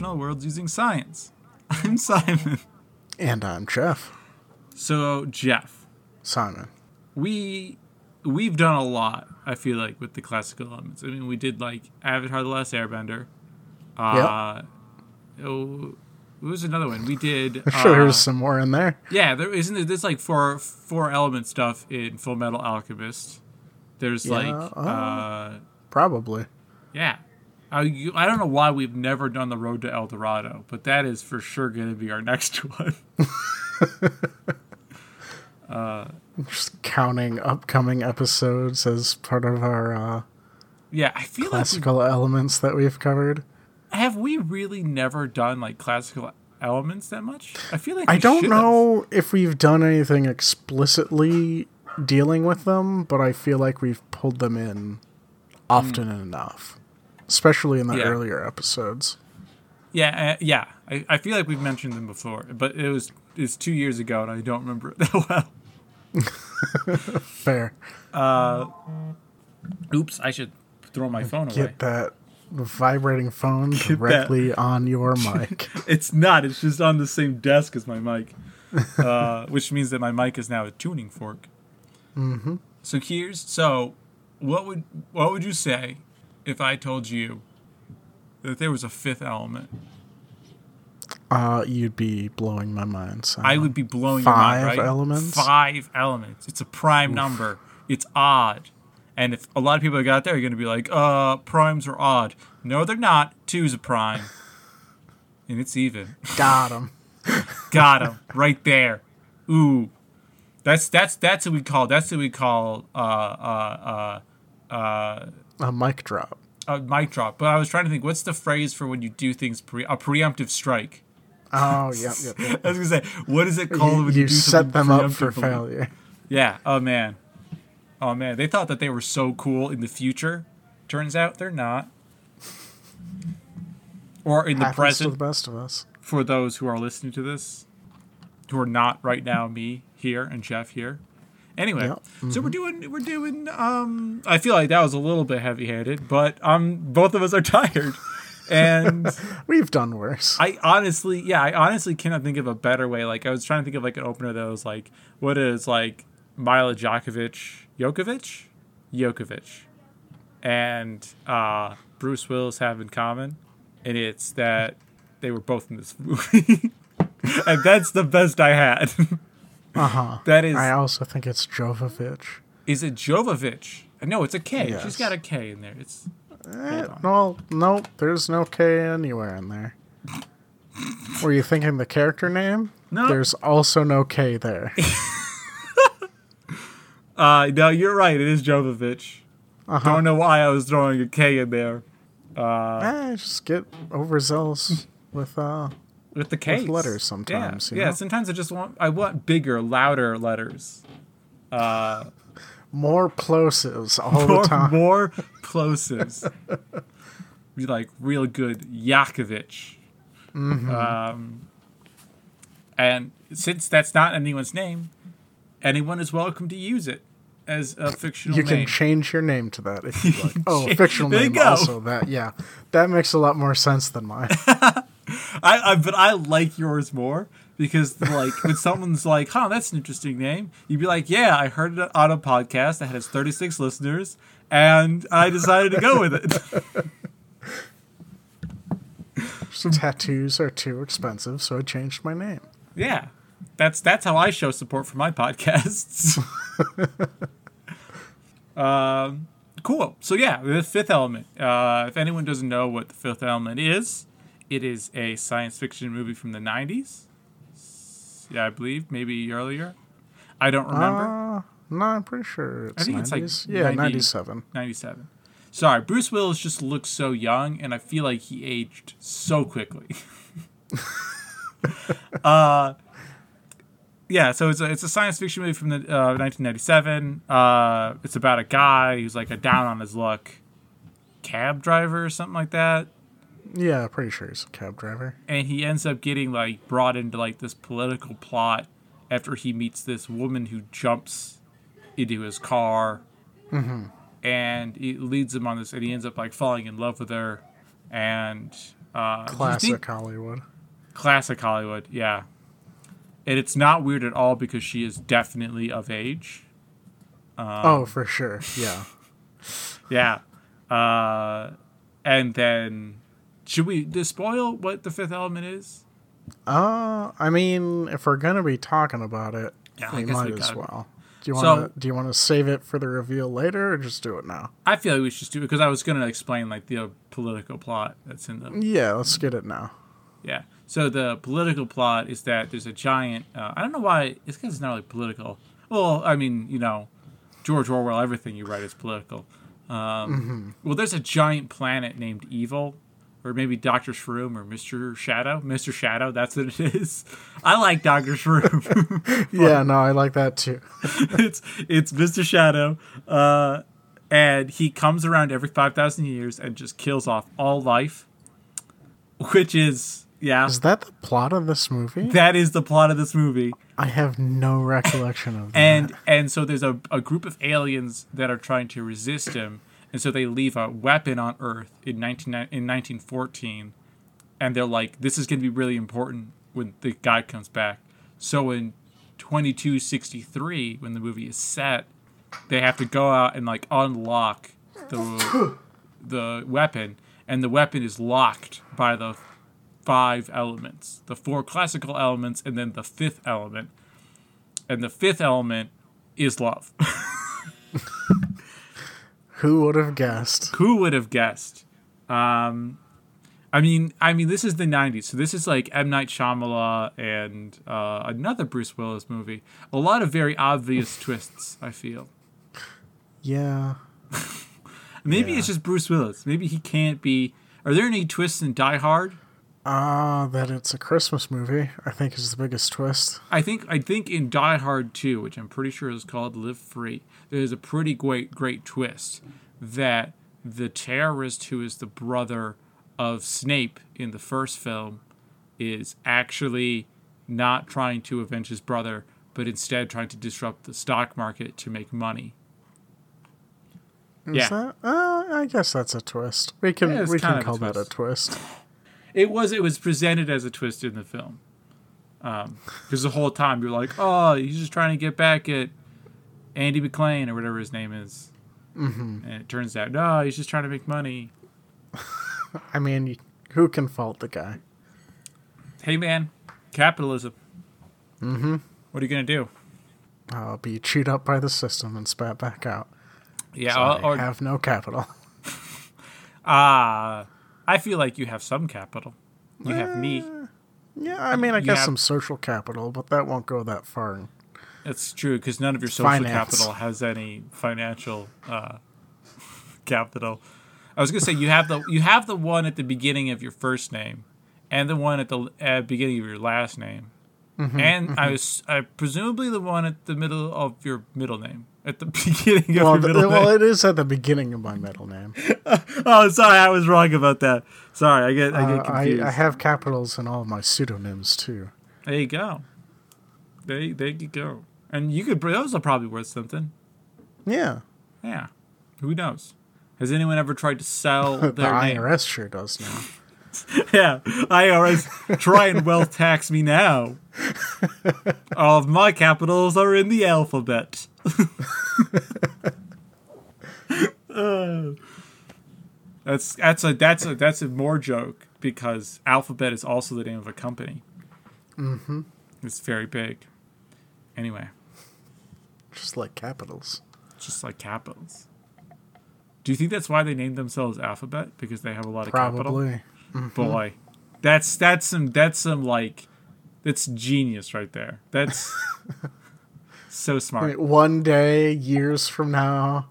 worlds using science. I'm Simon. And I'm Jeff. So, Jeff, Simon. we we've done a lot. I feel like with the classical elements. I mean, we did like Avatar: The Last Airbender. Uh, oh, what was another one? We did. I'm sure uh, there's some more in there. Yeah, there isn't. there- There's like four four element stuff in Full Metal Alchemist. There's Yeah, like, oh. uh, Probably. yeah. I, you, I don't know why we've never done the Road to El Dorado, but that is for sure going to be our next one. Just counting upcoming episodes as part of our uh, yeah, I feel like classical elements that we've covered. have we really never done like classical elements that much? I feel like I don't should know if we've done anything explicitly dealing with them, but I feel like we've pulled them in often enough, especially in the Yeah. earlier episodes. Yeah, uh, yeah. I, I feel like we've mentioned them before, but it was it's two years ago, and I don't remember it that well. Fair. Oops, I should throw my phone away. Get that vibrating phone directly on your mic. It's not. It's just on the same desk as my mic, uh, which means that my mic is now a tuning fork. Mm-hmm. So here's so, what would what would you say if I told you that there was a fifth element? Uh, you'd be blowing my mind. So. I would be blowing Five your mind, right? elements? Five elements. It's a prime number. It's odd. And if a lot of people that got there are going to be like, uh, primes are odd. No, they're not. Two's a prime. and it's even. got him. Got him right there. Ooh, that's that's that's what we call that's what we call uh uh uh uh A mic drop. a mic drop. But I was trying to think, what's the phrase for when you do things pre- a preemptive strike? Oh, yeah. yep, yep. I was gonna say, what is it called You, when you, you do set them up for failure. Yeah. Oh man. Oh man. They thought that they were so cool in the future. Turns out they're not. Or in the Happens to present the best of us. for those who are listening to this, who are not right now me here and Jeff here. Anyway, Yep. so we're doing we're doing. Um, I feel like that was a little bit heavy handed, but um, both of us are tired, and We've done worse. I honestly, yeah, I honestly cannot think of a better way. Like I was trying to think of like an opener that was like, what is like Milla Djokovic, Jokovic, Jokovic, and uh, Bruce Willis have in common, and it's that they were both in this movie, and that's the best I had. Uh huh. that is, I also think it's Jovovich. is it Jovovich? No, it's a K. She's got a K in there. It's Eh, no, there's no K anywhere in there. Were you thinking the character name? No. There's also no K there. uh, no, you're right. It is Jovovich. Uh-huh. Don't know why I was throwing a K in there. Uh, eh, just get overzealous with uh with the case. letters sometimes, Yeah, you yeah. know? Sometimes I just want I want bigger, louder letters. Uh, more plosives all more, the time. more plosives. Be like real good Yakovich. Mm-hmm. Um, and since that's not anyone's name, anyone is welcome to use it as a fictional You can change your name to that if you like. Oh, fictional name also that. Yeah, that makes a lot more sense than mine. I, I but I like yours more because like when someone's like, "Huh, that's an interesting name," you'd be like, "Yeah, I heard it on a podcast that has 36 listeners, and I decided to go with it." Tattoos are too expensive, so I changed my name. yeah, that's that's how I show support for my podcasts. um, cool. So yeah, the Fifth Element. Uh, if anyone doesn't know what the Fifth Element is, it is a science fiction movie from the 90s. Yeah, I believe maybe earlier. I don't remember. Uh, no, I'm pretty sure it's I think 90s. it's like yeah, 90 97. 97. Sorry, Bruce Willis just looks so young, and I feel like he aged so quickly. uh, yeah, so it's a, it's a science fiction movie from the uh, 1997. Uh, it's about a guy who's like a down on his luck cab driver or something like that. Yeah, pretty sure he's a cab driver. and he ends up getting like brought into like this political plot after he meets this woman who jumps into his car and it leads him on this and he ends up like falling in love with her and uh, Classic think- Hollywood. classic Hollywood, yeah. And it's not weird at all because she is definitely of age. Um, oh, for sure. Yeah. Yeah. Uh, and then, should we spoil what the fifth element is? Uh, I mean, if we're gonna be talking about it, Yeah, we might we as well. Do you want to? do you want to save it for the reveal later, or just do it now? I feel like we should do it because I was going to explain like the uh, political plot that's in the Yeah, let's get it now. Yeah. So the political plot is that there's a giant. Uh, I don't know why. It's because it's not really political. Well, I mean, you know, George Orwell. Everything you write is political. Um, Well, there's a giant planet named Evil, or maybe Doctor Shroom or Mister Shadow. Mister Shadow. That's what it is. I like Doctor Shroom. Yeah, no, I like that too. it's it's Mister Shadow. Uh, and he comes around every five thousand years and just kills off all life, which is yeah. Is that the plot of this movie? That is the plot of this movie. I have no recollection of that. And and so there's a, a group of aliens that are trying to resist him. And so they leave a weapon on Earth in 19, in 1914. And they're like, this is going to be really important when the guy comes back. So in 2263, when the movie is set, they have to go out and like unlock the, the weapon. And the weapon is locked by the five elements the four classical elements and then the fifth element and the fifth element is love Who would have guessed? who would have guessed um i mean i mean this is the 90s so this is like m night Shyamalan and uh, another bruce willis movie a lot of very obvious twists i feel Yeah. maybe Yeah. it's just bruce willis maybe he can't be are there any twists in die hard Ah, that it's a Christmas movie, I think is the biggest twist. I think I think in Die Hard 2, which I'm pretty sure is called Live Free, there's a pretty great great twist that the terrorist who is the brother of Snape in the first film is actually not trying to avenge his brother, but instead trying to disrupt the stock market to make money. Is Yeah. that? Uh, I guess that's a twist. We can Yeah, we can call that a twist. It was it was presented as a twist in the film. Because the whole time you're like, oh, he's just trying to get back at Andy McClane or whatever his name is. Mm-hmm. And it turns out, no, he's just trying to make money. I mean, who can fault the guy? Hey, man, capitalism. Mm-hmm. What are you gonna do? I'll be chewed up by the system and spat back out. Yeah, So or, I have no capital. ah, I feel like you have some capital. You have me. Yeah, I mean, I You guess have- some social capital, but that won't go that far. That's true because none of your social Finance. capital has any financial uh, capital. I was gonna say you have the you have the one at the beginning of your first name, and the one at the uh, beginning of your last name, Mm-hmm, and I was uh, presumably the one at the middle of your middle name at the beginning of Well, your middle well, name. Well, it is at the beginning of my middle name. Oh, sorry, I was wrong about that. Sorry, I get I Uh, get I, confused. I have capitals in all of my pseudonyms too. there you go. There, there you go. And you could those are probably worth something. Yeah, Yeah. Who knows? Has anyone ever tried to sell the their name? IRS sure does now. Yeah. IRS try and wealth tax me now. All of my capitals are in the alphabet. Uh, that's that's a that's a that's a more joke because Alphabet is also the name of a company. Mm-hmm. It's very big. Anyway, Just like capitals. just like capitals. Do you think that's why they named themselves Alphabet because they have a lot of capital? Probably. Boy, mm-hmm. that's that's some that's some like that's genius right there. That's so smart. mean, one day, years from now,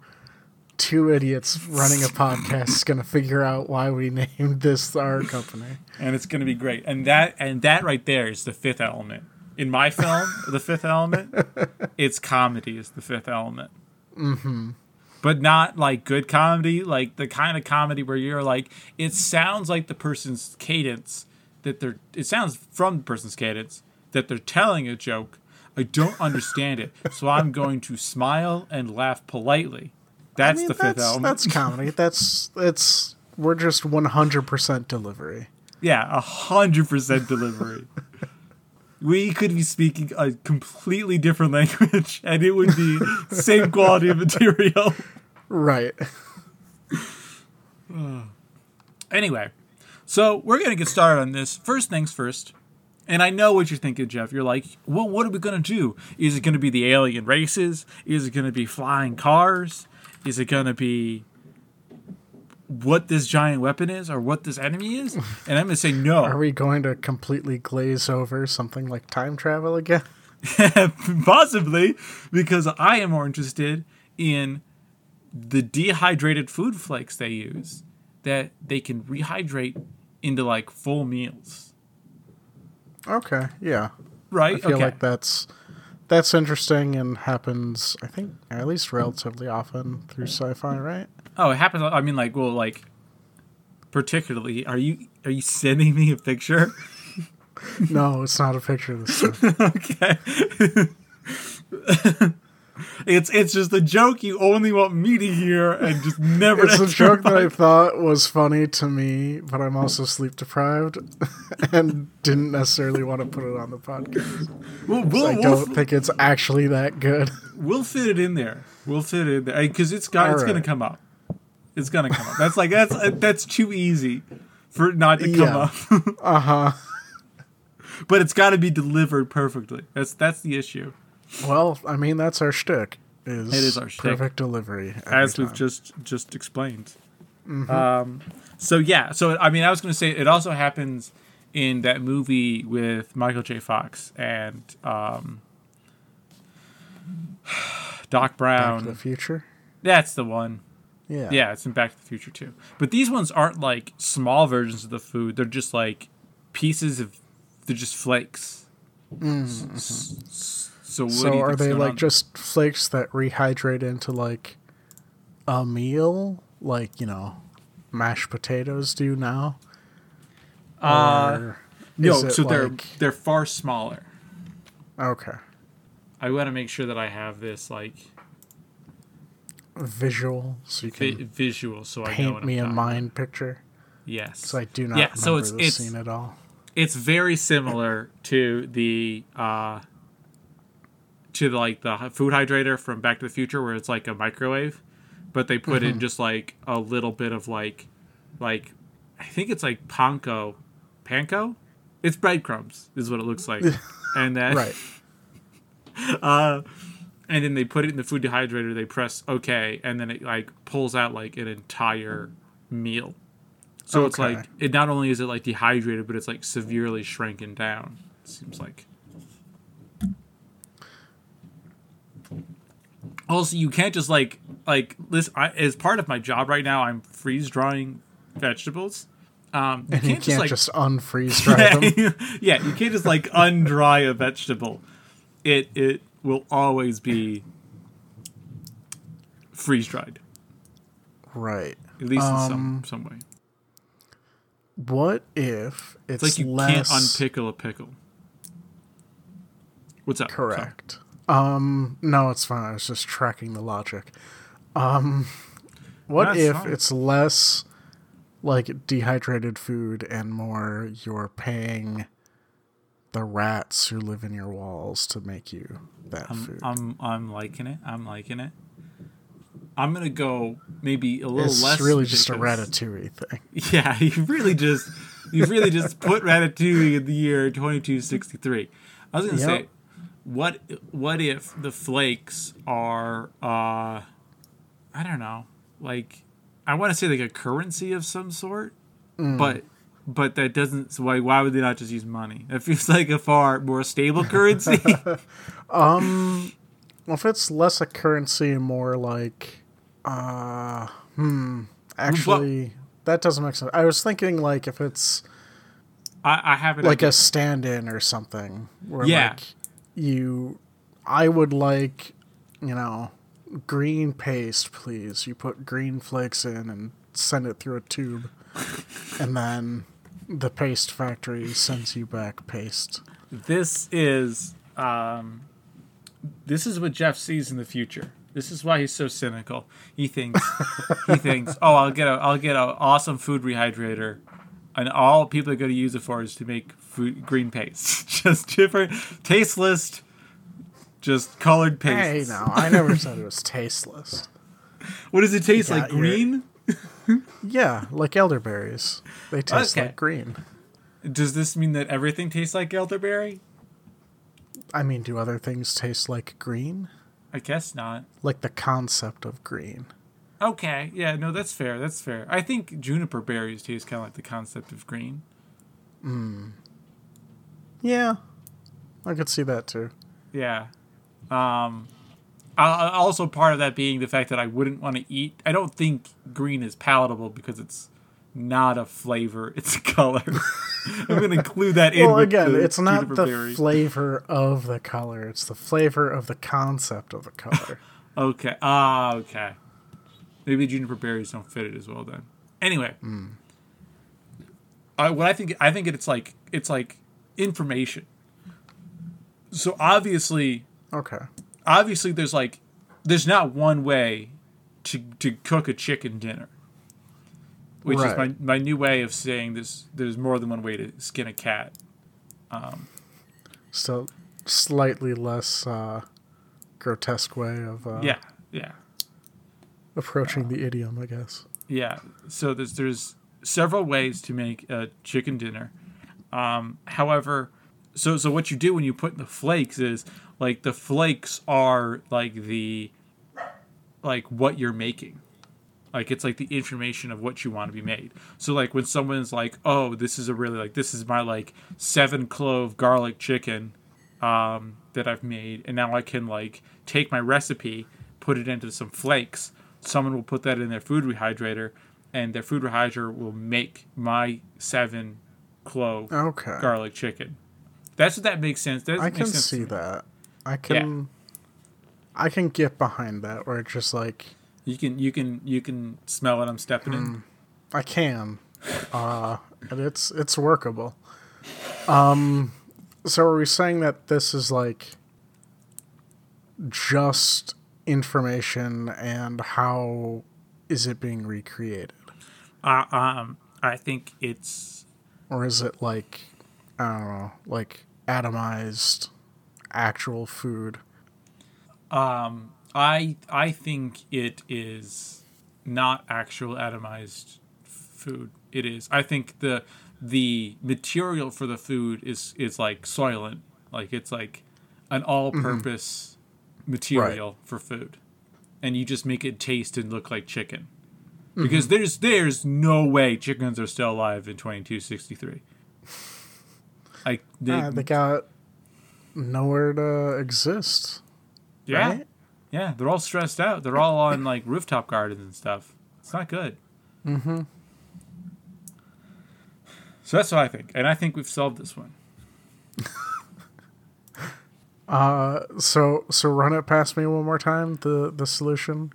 two idiots running a podcast is gonna figure out why we named this our company. and it's going to be great. And that and that right there is the fifth element. In my film, the fifth element, it's comedy is the fifth element. Mm-hmm. But not like good comedy, like the kind of comedy where you're like, it sounds like the person's cadence that they're. It sounds from the person's cadence that they're telling a joke. I don't understand it, so I'm going to smile and laugh politely. That's I mean, the fifth that's, element. that's comedy. That's it's we're just 100% delivery. Yeah, a hundred percent delivery. we could be speaking a completely different language, and it would be same quality of material. Right. Anyway, so we're gonna get started on this. First things first. And I know what you're thinking, Jeff. You're like, well, what are we gonna do? Is it gonna be the alien races? Is it gonna be flying cars? Is it gonna be what this giant weapon is or what this enemy is? And I'm gonna say no. Are we going to completely glaze over something like time travel again? Possibly, because I am more interested in the dehydrated food flakes they use that they can rehydrate into like full meals. Okay, yeah. Right? I feel okay. like that's that's interesting and happens I think at least relatively often through sci-fi, right? Oh, it happens. I mean, like, well, like, particularly, are you are you sending me a picture? No, it's not a picture of this okay. it's it's just a joke you only want me to hear and just never. It's a joke that I thought was funny to me, but I'm also sleep deprived and didn't necessarily want to put it on the podcast. We'll, I we'll, we'll, don't think it's actually that good. we'll fit it in there. We'll fit it in there because it's got it's gonna come up. It's gonna come up. That's like that's uh, that's too easy for it not to come up. Uh huh. but it's got to be delivered perfectly. That's that's the issue. Well, I mean that's our shtick. Is It is our shtick. perfect delivery. as we've just just explained. Mm-hmm. Um, so yeah, so I mean, I was going to say it also happens in that movie with Michael J. Fox and um, Doc Back Brown. to the Future. That's the one. Yeah. Yeah, it's in Back to the Future too. But these ones aren't like small versions of the food. They're just like pieces of. They're just flakes. So what Mm-hmm. So you are they like on? just flakes that rehydrate into like a meal, like you know, mashed potatoes do now? Uh, no? So they're they're far smaller. okay. I want to make sure that I have this like Visual, so you vi- can visual, so I paint me a mind picture. Yes, So I do not Yeah, so it's- it's- scene at all. it's very similar to the uh, to the, like the food hydrator from Back to the Future, where it's like a microwave, but they put Mm-hmm. in just like a little bit of like like I think it's like panko, panko. It's breadcrumbs, is what it looks like, and then Right. uh, and then they put it in the food dehydrator. They press OK, and then it like pulls out like an entire meal. So it's like it not only is it like dehydrated, but it's like severely shrunken down. It seems like. Also, you can't just like like this. I, as part of my job right now, I'm freeze drying vegetables. Um, you And you can't can't just like just unfreeze dry them. yeah, you can't just like undry a vegetable. It it will always be freeze dried, Right. at least in Um, some some way. What if it's, It's like you less can't unpickle a pickle. What's up? Sorry. correct? Um, no, it's fine. I was just tracking the logic. Um, what if fine. it's less like dehydrated food and more you're paying the rats who live in your walls to make you that food? I'm I'm liking it. I'm liking it. I'm gonna go maybe a little it's less. It's really just a ratatouille thing. Yeah, you really just you really just put Ratatouille in the year 2263. I was gonna Yep. say, what what if the flakes are uh, I don't know, like I want to say like a currency of some sort, Mm. but but that doesn't. So why why would they not just use money? It feels like a far more stable currency. Um, well, if it's less a currency and more like, uh, hmm, actually, that doesn't make sense. I was thinking like if it's I, I have it like a stand-in or something, where Yeah. like you, I would like, you know, green paste, please. You put green flakes in and send it through a tube, and then the paste factory sends you back paste. this is um, this is what Jeff sees in the future. This is why he's so cynical. He thinks he thinks, oh, I'll get a I'll get an awesome food rehydrator, and all people are going to use it for is to make food green paste, just different, tasteless, just colored paste. Hey, no, I never said it was tasteless. What does it taste like? Green? Yeah, like elderberries. They taste Okay. like green. Does this mean that everything tastes like elderberry? I mean, do other things taste like green? I guess not. Like the concept of green. Okay, yeah, no, that's fair. That's fair. I think juniper berries taste kind of like the concept of green. Hmm. Yeah, I could see that too. Yeah. Um, I- also part of that being the fact that I wouldn't want to eat. I don't think green is palatable because it's not a flavor; it's a color. I'm going to include that in. Well, again, it's not the berry. flavor of the color; it's the flavor of the concept of the color. Okay. Ah, okay. Maybe juniper berries don't fit it as well then. Anyway, I, what I think I think it's like it's like information. So obviously, okay. Obviously, there's like there's not one way to to cook a chicken dinner, which is my my new way of saying this. There's more than one way to skin a cat. Um, So slightly less uh, grotesque way of uh, Yeah, yeah. approaching the idiom, I guess. Yeah. So there's there's several ways to make a chicken dinner. Um, however, so so what you do when you put in the flakes is like the flakes are like the like what you're making. Like it's like the information of what you want to be made. So like when someone's like, "Oh, this is a really like this is my like seven clove garlic chicken um, that I've made, and now I can like take my recipe, put it into some flakes. Someone will put that in their food rehydrator, and their food rehydrator will make my seven clove Okay. garlic chicken. That's what that makes sense. That I can see that. I can. I can get behind that. Where it's just like You can you can you can smell what I'm stepping in. I can, uh, and it's it's workable. Um, so are we saying that this is like just information, and how is it being recreated, Uh, um, I think it's or is it like I don't know, like atomized actual food? Um, I I think it is not actual atomized food. It is. I think the the material for the food is is like soylent. Like it's like an all-purpose material for food, and you just make it taste and look like chicken. Because there's there's no way chickens are still alive in 2263. Like they, Uh, they got nowhere to exist. yeah. right? Yeah, they're all stressed out. They're all on like rooftop gardens and stuff. It's not good. Mm-hmm. So that's what I think, and I think we've solved this one. Uh, so so run it past me one more time. The the solution.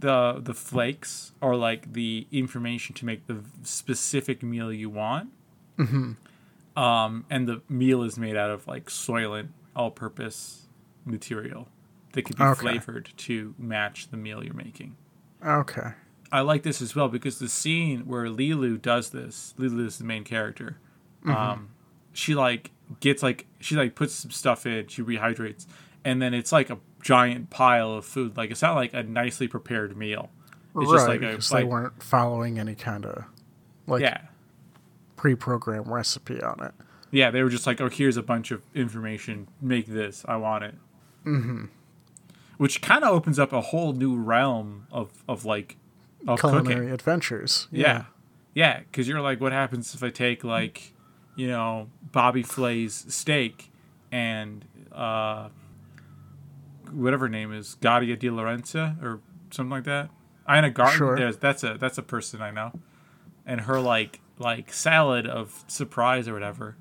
the The flakes are like the information to make the specific meal you want. Mm-hmm. Um, and the meal is made out of like soylent, all-purpose material that could be Okay. flavored to match the meal you're making. Okay. I like this as well because the scene where Leeloo does this, Leeloo is the main character. Um, she like gets like she like puts some stuff in, she rehydrates, and then it's like a giant pile of food. Like it's not like a nicely prepared meal. It's right, just like a because like they weren't following any kind of like yeah, pre-programmed recipe on it. Yeah. They were just like, oh, here's a bunch of information. Make this. I want it. Mm-hmm. Which kind of opens up a whole new realm of of like of Culinary cooking. adventures. Yeah. Yeah, because you're like, what happens if I take like, you know, Bobby Flay's steak and uh, whatever her name is, Gadia Di Lorenza or something like that. Ina Garten. Sure. There's, that's a that's a person I know, and her like like salad of surprise or whatever.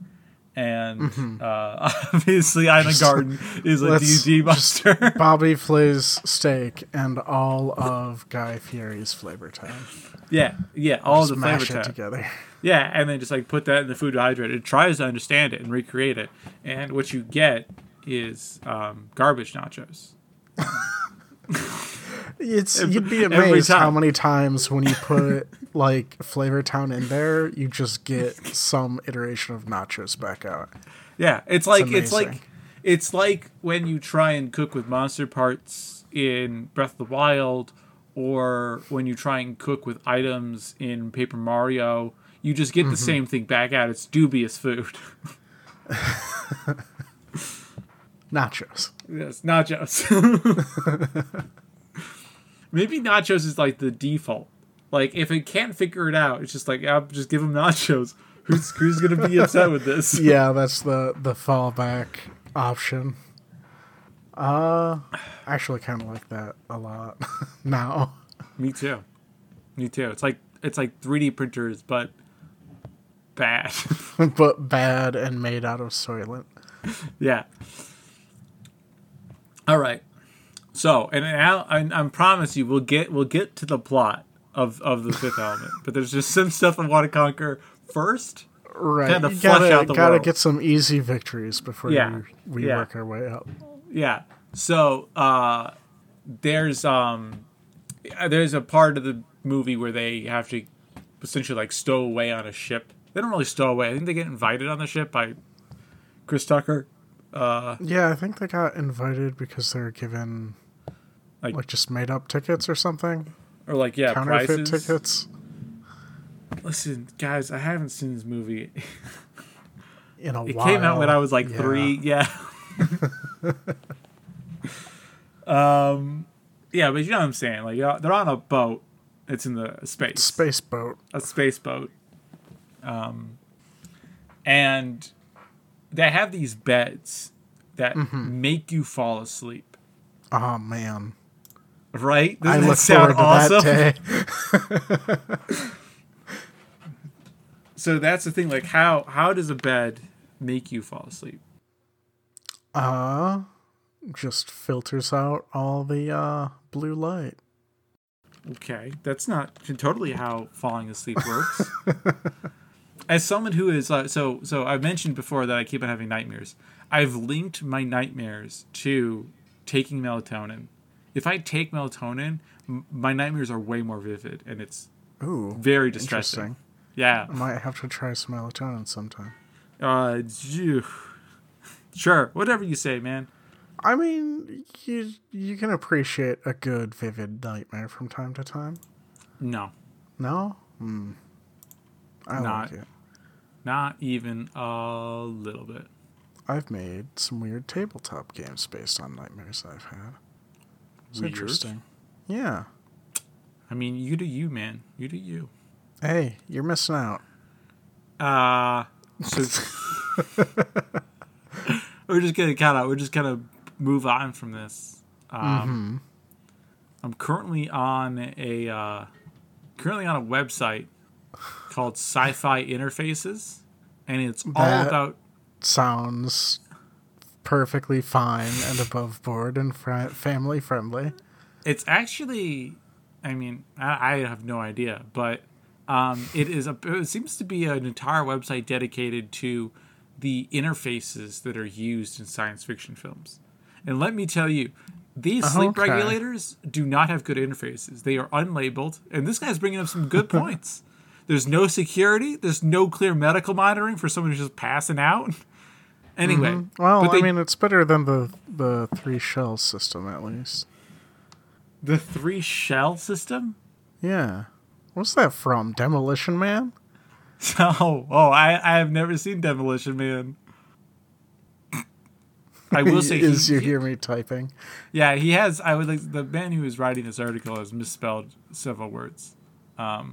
And uh, obviously, Ina Garden is a Mm-hmm. D&D monster. Bobby Flay's steak and all of Guy Fieri's flavor time. yeah, yeah, all Just the flavor tab. together. Yeah, and then just like put that in the food hydrator. It tries to understand it and recreate it, and what you get is um, garbage nachos. It's Every- you'd be amazed how many times when you put like Flavor Town in there, you just get some iteration of nachos back out. Yeah, it's like it's, amazing. like it's like when you try and cook with monster parts in Breath of the Wild, or when you try and cook with items in Paper Mario. You just get Mm-hmm. the same thing back out. It's dubious food. Nachos. Yes, nachos. Maybe nachos is like the default. Like if it can't figure it out, it's just like I'll just give them nachos. Who's who's gonna be upset with this? Yeah, that's the the fallback option. Uh, I actually kind of like that a lot now. Me too. Me too. It's like it's like 3D printers, but bad. but bad and made out of soylent. yeah. All right. So, and now I, I promise you, we'll get we'll get to the plot of of the Fifth Element, but there's just some stuff I want to conquer first. Right, Kinda you flush gotta out the gotta world. get some easy victories before Yeah, you, we yeah. work our way up. Yeah. So, uh, there's um, there's a part of the movie where they have to essentially like stow away on a ship. They don't really stow away. I think they get invited on the ship by Chris Tucker. Yeah, I think they got invited because they were given Like- like, just made up tickets or something, Or like yeah, counterfeit prices. tickets. Listen, guys, I haven't seen this movie. In a It while. It came out when I was like Yeah. three. Yeah. um, yeah, but you know what I'm saying. Like uh, they're on a boat. It's in the space, Space boat. a space boat. Um, and they have these beds that Mm-hmm. make you fall asleep. Oh man, Right? Doesn't that look sound forward to awesome? that day. So that's the thing. Like, how how does a bed make you fall asleep? Uh, just filters out all the uh blue light. Okay, that's not totally how falling asleep works. As someone who is uh, so so, I mentioned before that I keep on having nightmares. I've linked my nightmares to taking melatonin. If I take melatonin, m- my nightmares are way more vivid, and it's Ooh, very distressing. Yeah. I might have to try some melatonin sometime. Uh, sure, whatever you say, man. I mean, you you can appreciate a good vivid nightmare from time to time. No, No, hmm. I Not- like it. Not even a little bit. I've made some weird tabletop games based on nightmares I've had. It's Weird? interesting. Yeah. I mean, you do you, man. You do you. Hey, you're missing out. Uh we're just gonna kind of we're just gonna move on from this. Um, I'm currently on a uh, currently on a website called Sci-Fi Interfaces, and it's all That- about Sounds perfectly fine and above board and fri family friendly. it's actually i mean i, I have no idea but um, it is a it seems to be an entire website dedicated to the interfaces that are used in science fiction films and let me tell you these sleep Okay. regulators do not have good interfaces they are unlabeled and this guy's bringing up some good points there's no security there's no clear medical monitoring for someone who's just passing out anyway Well, but I mean, it's better than the the three shell system at least. the three shell system Yeah. What's that from? Demolition Man? Oh, oh, I, I have never seen Demolition Man. I will say, Is he, you hear me typing? yeah, he has. I would like the man who is writing this article has misspelled several words. Eh,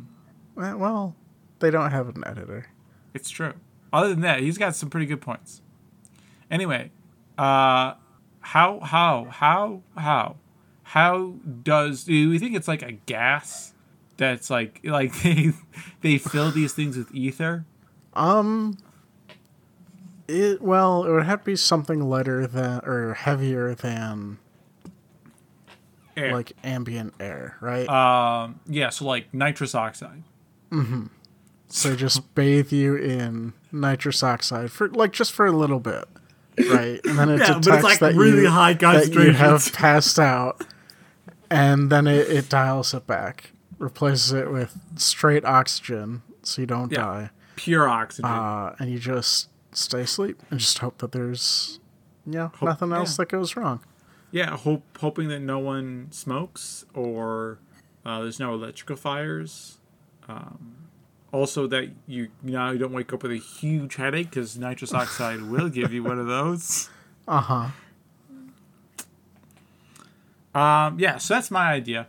Well, they don't have an editor. It's true. Other than that, he's got some pretty good points. Anyway, uh, how how how how how does do we think it's like a gas that's like like they they fill these things with ether? Um. It well, it would have to be something lighter than or heavier than Air. like ambient air, right? um, yeah, so like nitrous oxide. So just bathe you in nitrous oxide for like just for a little bit, right? And then it Yeah, but it's, detects like, that really you, high that you have passed out, and then it, it dials it back, replaces it with straight oxygen, so you don't Yeah. die, Pure oxygen. uh, and you just stay asleep and just hope that there's, know, Hope- nothing else yeah. that goes wrong. yeah, hope hoping that no one smokes or uh, there's no electrical fires. Um, also, that you now you don't wake up with a huge headache because nitrous oxide will give you one of those. Uh huh. Um, yeah, so that's my idea.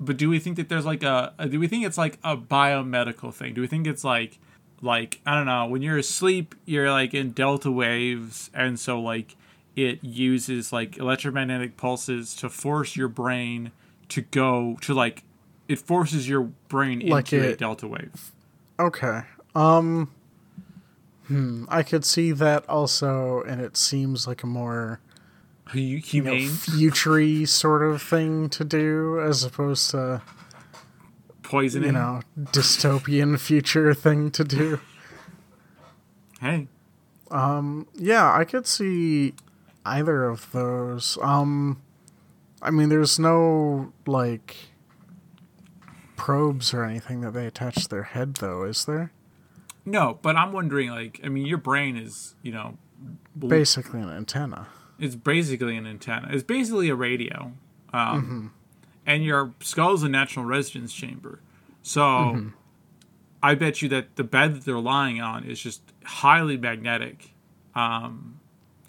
But do we think that there's like a, a- do we think it's like a biomedical thing? Do we think it's like like I don't know, when you're asleep, you're like in delta waves and so like it uses like electromagnetic pulses to force your brain to go to like it forces your brain Like into a delta wave. Okay. Um. Hmm. I could see that also, and it seems like a more Hu- you know, Humane futury sort of thing to do, as opposed to poisoning. you know dystopian future thing to do. Hey, um Yeah, I could see either of those. Um, I mean, there's no like probes or anything that they attach to their head, though, is there? no, but I'm wondering like I mean your brain is, you know, bl- Basically, an antenna. It's basically an antenna. It's basically a radio. Um, Mm-hmm. And your skull's a natural residence chamber. So Mm-hmm. I bet you that the bed that they're lying on is just highly magnetic. Um,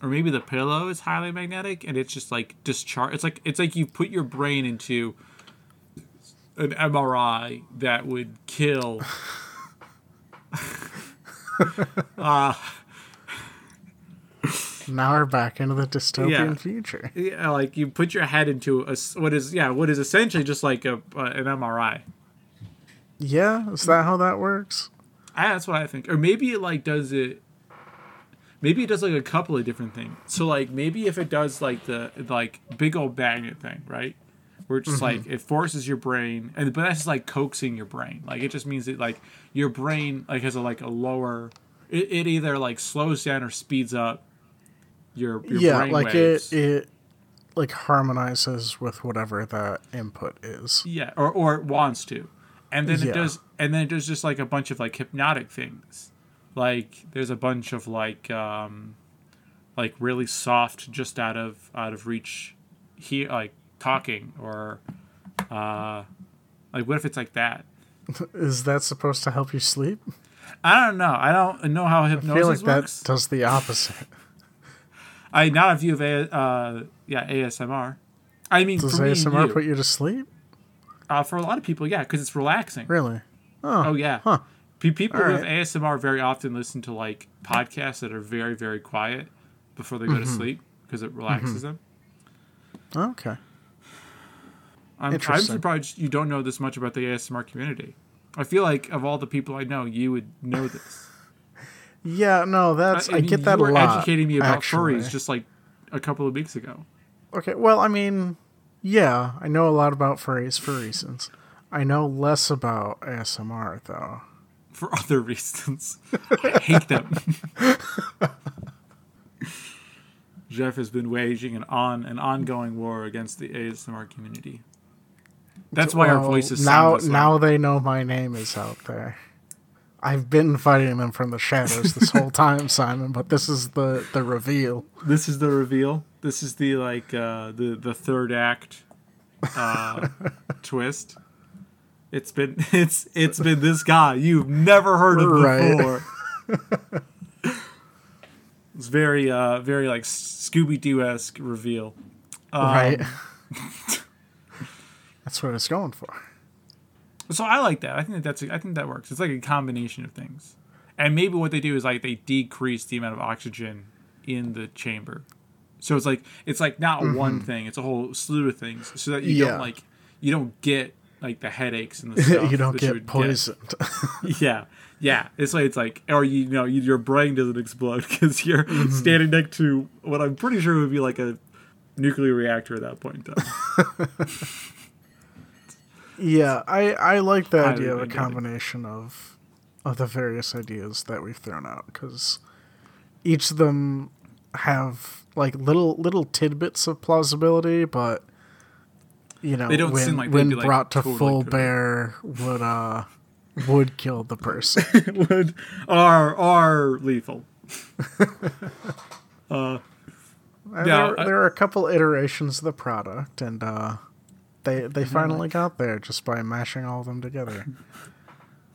or maybe the pillow is highly magnetic and it's just like discharge. It's like it's like you put your brain into an MRI that would kill. Now we're back into the dystopian Yeah. future. Yeah, like you put your head into a what is yeah what is essentially just like a, a an MRI. Yeah, is that how that works? Ah, that's what I think. Or maybe it like does it. Maybe it does like a couple of different things. So like maybe if it does like the like big old magnet thing, right? Where it's just like it forces your brain, and but that's just like coaxing your brain. Like it just means that like your brain like has a like a lower. It, it either like slows down or speeds up. Your, your yeah, brain like waves. it it like harmonizes with whatever that input is. Yeah, or or it wants to, and then Yeah. it does, and then it does just like a bunch of like hypnotic things, like there's a bunch of like um, like really soft, just out of out of reach, here like talking or, uh, like what if it's like that? Is that supposed to help you sleep? I don't know. I don't know how I feel hypnosis like works. that does the opposite. I not a view of a uh, yeah ASMR. I mean, Does for me and ASMR you, put you to sleep? uh, for a lot of people, yeah, because it's relaxing. Really? Oh oh yeah. Huh. People All with. ASMR very often listen to like podcasts that are very very quiet before they go Mm-hmm. to sleep because it relaxes them. Okay. I'm, I'm surprised you don't know this much about the ASMR community. I feel like of all the people I know, you would know this. Yeah, no, that's I, mean, get that you were a lot. educating me about actually. furries just like a couple of weeks ago. Okay, well, I mean, yeah, I know a lot about furries for reasons. I know less about ASMR though. for other reasons. I hate them. Jeff has been waging an on an ongoing war against the ASMR community. That's why our Well, voices now this now they know my name is out there. I've been fighting them from the shadows this whole time, Simon, but this is the the reveal. This is the reveal. This is the like uh, the the third act uh, twist. It's been it's it's been this guy you've never heard of Right. before. it's very uh very like Scooby Doo esque reveal. Um, right. That's what it's going for. So I like that. I think that that's I think that works. It's like a combination of things, and maybe what they do is like they decrease the amount of oxygen in the chamber. So it's like it's like not one thing; it's a whole slew of things, so that you Mm-hmm. Yeah. don't like you don't get like the headaches and the stuff. you don't that get would poisoned. Yeah, yeah. It's like it's like, or you, know, you, your brain doesn't explode because you're Mm-hmm. standing next to what I'm pretty sure would be like a nuclear reactor at that point in time. Yeah, I I like the idea of a combination of of the various ideas that we've thrown out because each of them have like little little tidbits of plausibility, but you know, They don't when, seem like when be, like, brought to totally full bear would uh would kill the person. would are are lethal. And Yeah, there, I- there are a couple iterations of the product, and uh, they they finally got there just by mashing all of them together.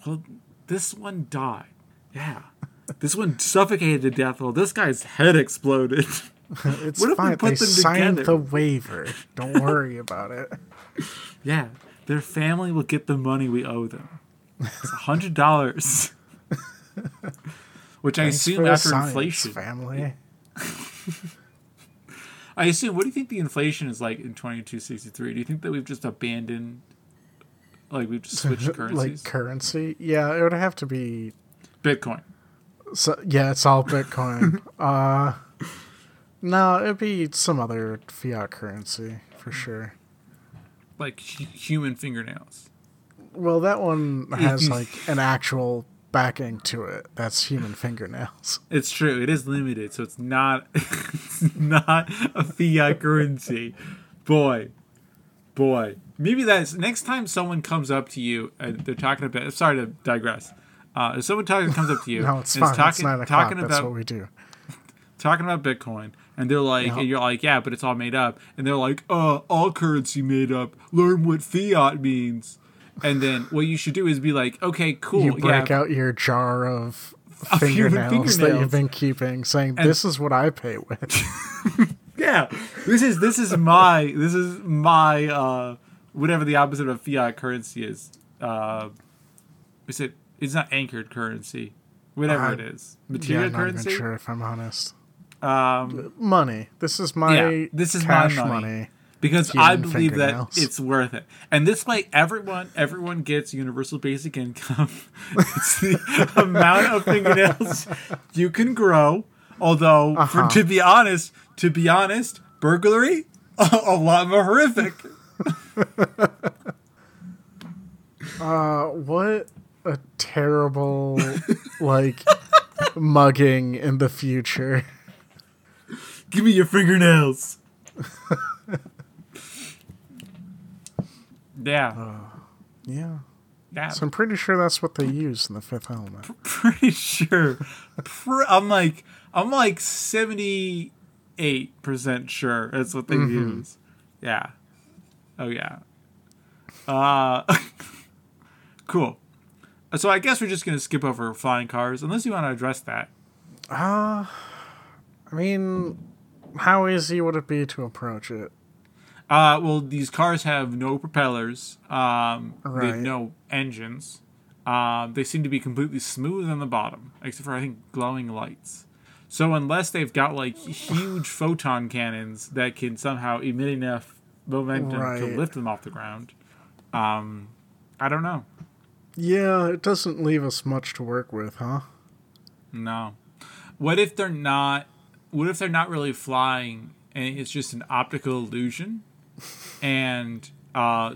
Well, this one died. Yeah. This one suffocated to death while this guy's head exploded. It's What if we fine. put they them signed together? the waiver. Don't worry about it. yeah. Their family will get the money we owe them. It's a hundred dollars. Which I assume after inflation. family. I assume what do you think the inflation is like in twenty two sixty three? Do you think that we've just abandoned like we've just switched currencies? like currency. Yeah, it would have to be. Bitcoin. So, yeah, it's all Bitcoin. uh, no, it'd be some other fiat currency for sure. Like hu- human fingernails. Well, that one has like an actual backing to it. That's human fingernails. It's true. It is limited, so it's not it's not a fiat currency. Boy, boy. Maybe that's next time someone comes up to you and they're talking about. Sorry to digress. Uh, if someone talking comes up to you, No, it's fine. talking it's nine o'clock. talking That's about what we do. talking about Bitcoin, and they're like, Yeah. and you're like, yeah, but it's all made up, and they're like, uh, all currency made up. Learn what fiat means. And then what you should do is be like, okay, cool, You break yeah, out your jar of human fingernails, that you've been keeping, saying, "This is what I pay with." yeah. This is this is my this is my uh whatever the opposite of fiat currency is. Uh, is it? It's not anchored currency. Whatever I- it is, yeah, material I'm not even currency. sure if I'm honest. Um, Money. This is my Yeah, this is my money. money. Because Human I believe that fingernails. it's worth it. And this way, everyone everyone gets universal basic income. it's the amount of fingernails you can grow. Although, Uh-huh. to be honest, to be honest, burglary a lot more horrific. Uh, what a terrible like mugging in the future. Give me your fingernails. Yeah, Yeah. yeah. So I'm pretty sure that's what they use in the fifth element. pretty sure. I'm like I'm like seventy eight percent sure that's what they use. Yeah. Oh yeah. Uh, cool. So I guess we're just gonna skip over flying cars, unless you want to address that. Uh, I mean, how easy would it be to approach it? Uh, well, these cars have no propellers. Um, they Right. have no engines. Um, they seem to be completely smooth on the bottom, except for I think glowing lights. So unless they've got like huge photon cannons that can somehow emit enough momentum to lift them off the ground, um, I don't know. Yeah, it doesn't leave us much to work with, huh? No. What if they're not? What if they're not really flying and it's just an optical illusion, and uh,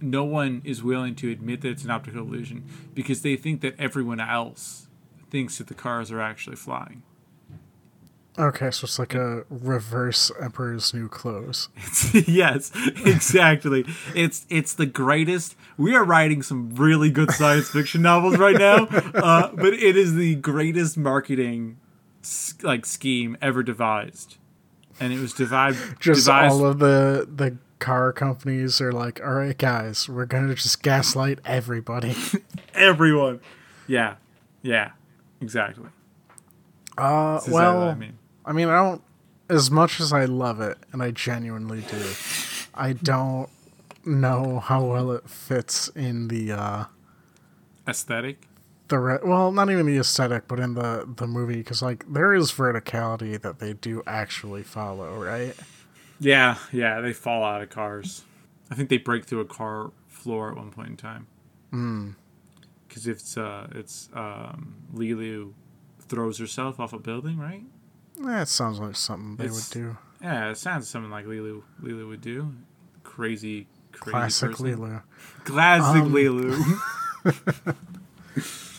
no one is willing to admit that it's an optical illusion because they think that everyone else thinks that the cars are actually flying. Okay, so it's like a reverse Emperor's New Clothes. yes, exactly. It's it's the greatest. We are writing some really good science fiction novels right now, uh, but it is the greatest marketing like scheme ever devised, and it was devised Just devised. all of the the car companies are like, all right, guys, we're gonna just gaslight everybody. everyone. Yeah, yeah, exactly. Uh, well, I mean. I mean, I don't. As much as I love it, and I genuinely do, I don't know how well it fits in the uh Aesthetic. The re- well, not even the aesthetic, but in the the movie because like there is verticality that they do actually follow, right? Yeah, yeah, they fall out of cars. I think they break through a car floor at one point in time. Hmm. Because it's uh, it's um, Leeloo throws herself off a building, right? That sounds like something they It's- would do. Yeah, it sounds something like Leeloo Leeloo would do. Crazy, crazy Classic person. Lulu. Classic Um, Leeloo.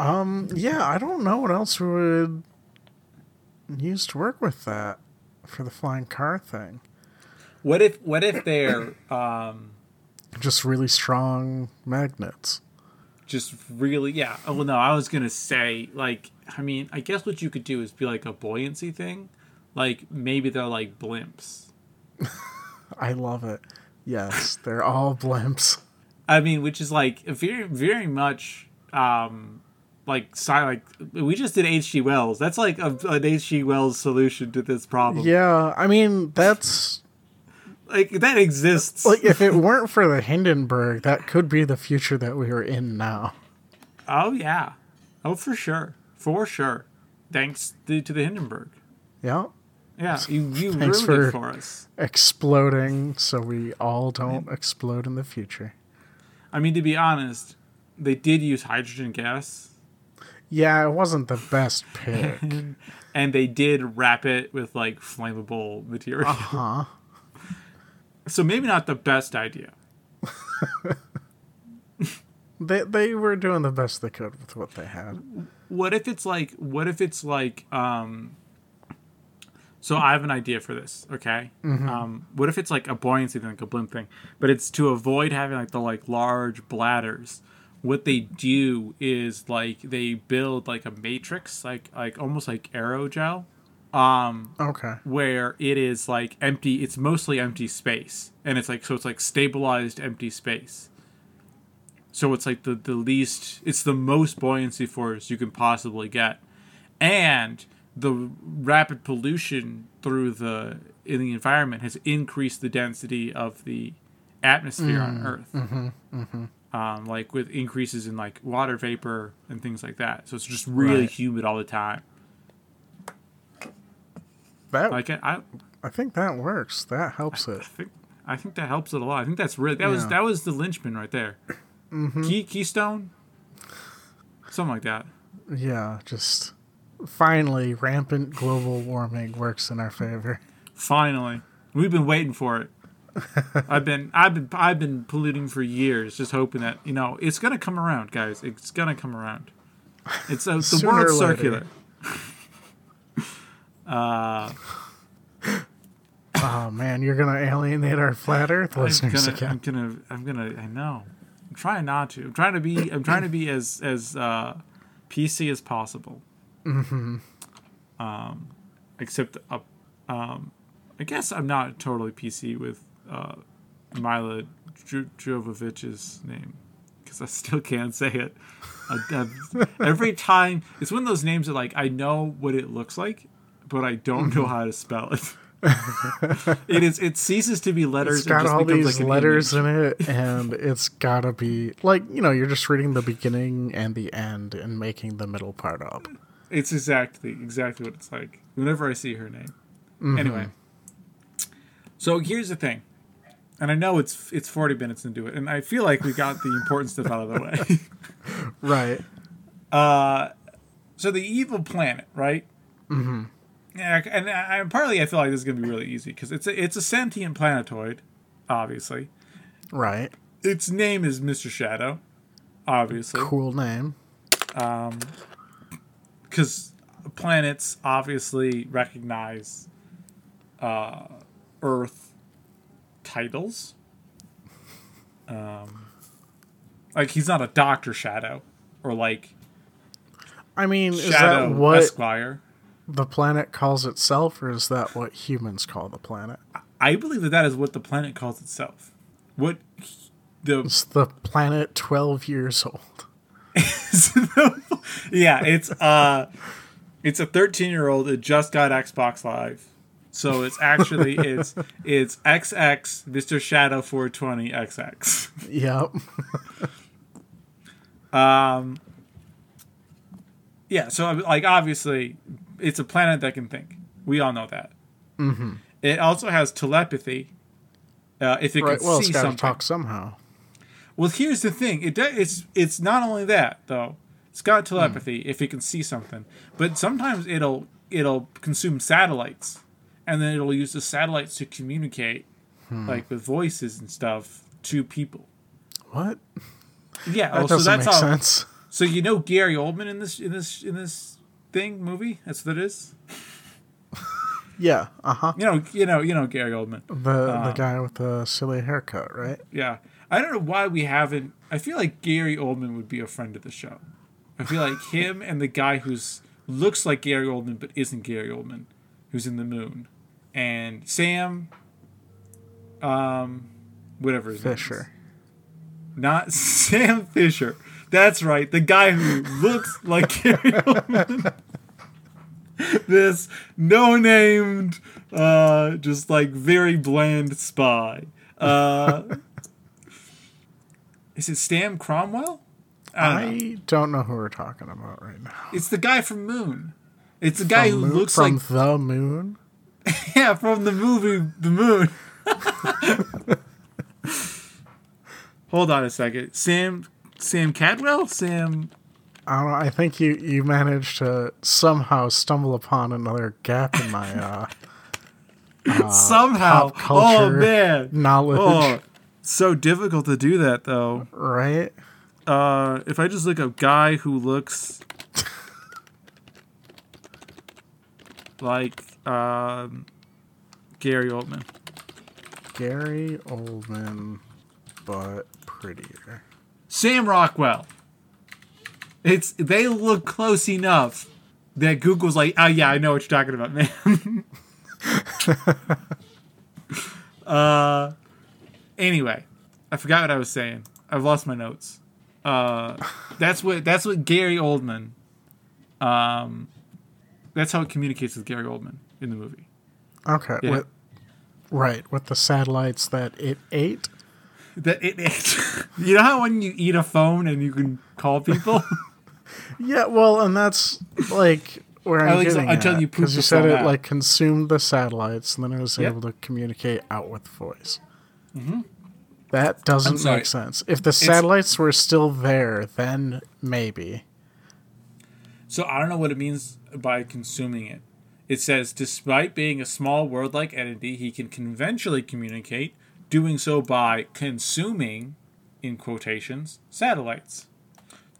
Um, yeah, I don't know what else we would use to work with that for the flying car thing. What if what if they're um Just really strong magnets. just really yeah. Oh well, no, I was gonna say like I mean I guess what you could do is be like a buoyancy thing, like maybe they're like blimps. I love it. Yes, they're all blimps. I mean, which is like very very much um like sci like we just did H.G. Wells. That's like a, an H.G. Wells solution to this problem. Yeah, I mean that's Like that exists. like if it weren't for the Hindenburg, that could be the future that we are in now. oh yeah, oh for sure, for sure. Thanks to, to the Hindenburg. Yeah. Yeah, you you Thanks ruined it for- for us. Exploding so we all don't explode in the future. I mean, to be honest, they did use hydrogen gas, Yeah, it wasn't the best pick. and they did wrap it with like flammable material. Uh huh. So maybe not the best idea. They they were doing the best they could with what they had. What if it's like? What if it's like? um So I have an idea for this. Okay. Um, what if it's like a buoyancy thing, like a blimp thing, but it's to avoid having like the like large bladders. What they do is like they build like a matrix, like like almost like aerogel. Um, Okay. where it is like empty it's mostly empty space and it's like so it's like stabilized empty space. So it's like the the least it's the most buoyancy force you can possibly get. And the rapid pollution through the in the environment has increased the density of the atmosphere on mm. earth mm-hmm. Mm-hmm. Um, like with increases in like water vapor and things like that so it's just really Right. humid all the time That like I, I I think that works. That helps it. I think I think that helps it a lot. I think that's really that was that was the linchpin right there. Key Keystone, something like that. Yeah, just finally rampant global warming works in our favor. Finally, we've been waiting for it. I've been I've been I've been polluting for years, just hoping that you know it's gonna come around, guys. It's gonna come around. It's uh, the world's circular. uh, Oh man, you're gonna alienate our flat Earth I'm listeners gonna, I'm gonna, I'm gonna, I know. I'm trying not to. I'm trying to be, I'm trying to be as as uh, PC as possible. Mm-hmm. Um, except, uh, um, I guess I'm not totally PC with uh, Milla Jovovich's name because I still can't say it. I, every time, it's one of those names that like I know what it looks like, but I don't know how to spell it. it is. It ceases to be letters. It's and got just all becomes, these like, letters image. in it, and it's gotta be like you know you're just reading the beginning and the end and making the middle part up. It's exactly exactly what it's like whenever I see her name. Anyway, so here's the thing, and I know it's it's 40 minutes into it, and I feel like we got the important stuff out of the way. Right. Uh, so the evil planet, right? Mm-hmm. Yeah, and I, partly I feel like this is gonna be really easy because it's a, it's a sentient planetoid, obviously. Right. Its name is Mr. Shadow, obviously. Cool name. Um, because planets obviously recognize uh, Earth titles. Um, like he's not a Doctor Shadow or like I mean, is Shadow that what Esquire. the planet calls itself, or is that what humans call the planet? I believe that that is what the planet calls itself. What the It's the planet twelve years old. yeah, it's uh, it's a 13 year old. It just got Xbox Live, so it's actually it's it's XX Mr. Shadow 420 XX. Yep. Um, yeah, so like obviously, it's a planet that can think. We all know that. Mm-hmm. It also has telepathy. Uh, if it right. can Well, see something. talk somehow. Well, here's the thing. It does, it's it's not only that though. It's got telepathy if it can see something, but sometimes it'll it'll consume satellites, and then it'll use the satellites to communicate, like with voices and stuff to people. What? Yeah, That oh, so doesn't that's make how. sense. So you know Gary Oldman in this in this in this thing movie? That's what it is. Yeah. Uh huh. You know, you know, you know Gary Oldman. The the guy with the silly haircut, right? Yeah. I don't know why we haven't. I feel like Gary Oldman would be a friend of the show. I feel like him and the guy who's looks like Gary Oldman but isn't Gary Oldman, who's in the moon, and Sam, um, whatever his name is. Fisher. not Sam Fisher. That's right, the guy who looks like Gary Oldman. this no-named, uh, just like very bland spy. Uh, is it Sam Cromwell? I don't know. I don't know who we're talking about right now. It's the guy from Moon. It's the guy From who Moon- looks from like the moon. yeah from the movie The Moon. Hold on a second, Sam Sam Cadwell, Sam. I don't know. I think you you managed to somehow stumble upon another gap in my uh, Somehow, pop oh man, knowledge, oh, so difficult to do that though. right? Uh, if I just look up guy who looks like um, Gary Oldman. Gary Oldman, but prettier. Sam Rockwell. It's they look close enough that Google's like, oh yeah, I know what you're talking about, man. uh, anyway, I forgot what I was saying. I've lost my notes. Uh, that's what that's what Gary Oldman. Um, that's how it communicates with Gary Oldman in the movie. Okay, Yeah. with, right with the satellites that it ate. That it, ate. you know how when you eat a phone and you can call people. Yeah, well, and that's like where I'm getting until at, you because you said it out. like consumed the satellites, and then it was Yep. able to communicate out with voice. Mm-hmm. That doesn't make sense. If the satellites were still there, then maybe. So I don't know what it means by consuming it. It says, despite being a small world like entity, he can conventionally communicate, doing so by consuming, in quotations, satellites.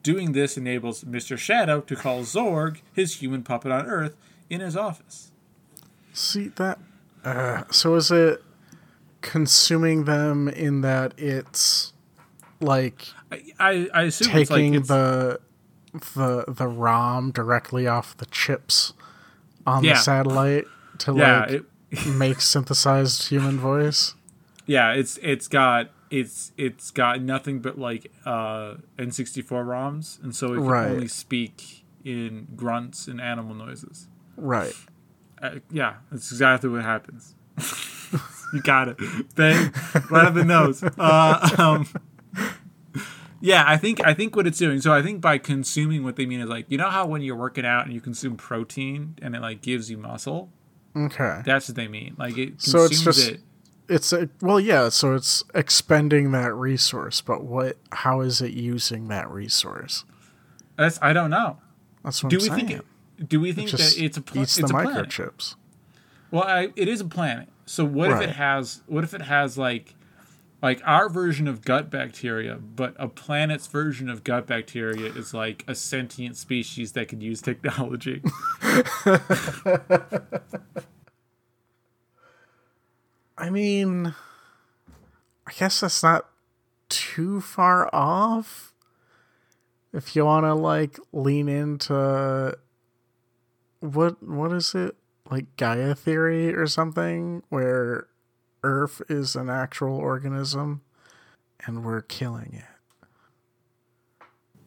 Doing this enables Mr. Shadow to call Zorg, his human puppet on Earth, in his office. See that? Uh, so is it consuming them in that it's like I, I, I assume it's like taking it's, the the the ROM directly off the chips on Yeah. the satellite to yeah, like it, make synthesized human voice? yeah, it's it's got it's it's got nothing but like uh, N64 ROMs, and so it can Right. only speak in grunts and animal noises. Right. Uh, yeah, that's exactly what happens. you got it. Bang, right on the nose. Uh, um, yeah, I think I think what it's doing. So I think by consuming, what they mean is like you know how when you're working out and you consume protein and it like gives you muscle. Okay. That's what they mean. Like it consumes So it's just- it. It's a, well, yeah. So it's expending that resource, but what? How is it using that resource? That's I don't know. That's what Do I'm we saying. think? It, do we think Just that it's a pla- eats it's the a planet? microchips. Well, I, it is a planet. So what if it has? What if it has like, like our version of gut bacteria, but a planet's version of gut bacteria is like a sentient species that could use technology. I mean, I guess that's not too far off. If you want to like lean into what what is it like Gaia theory or something, where Earth is an actual organism and we're killing it.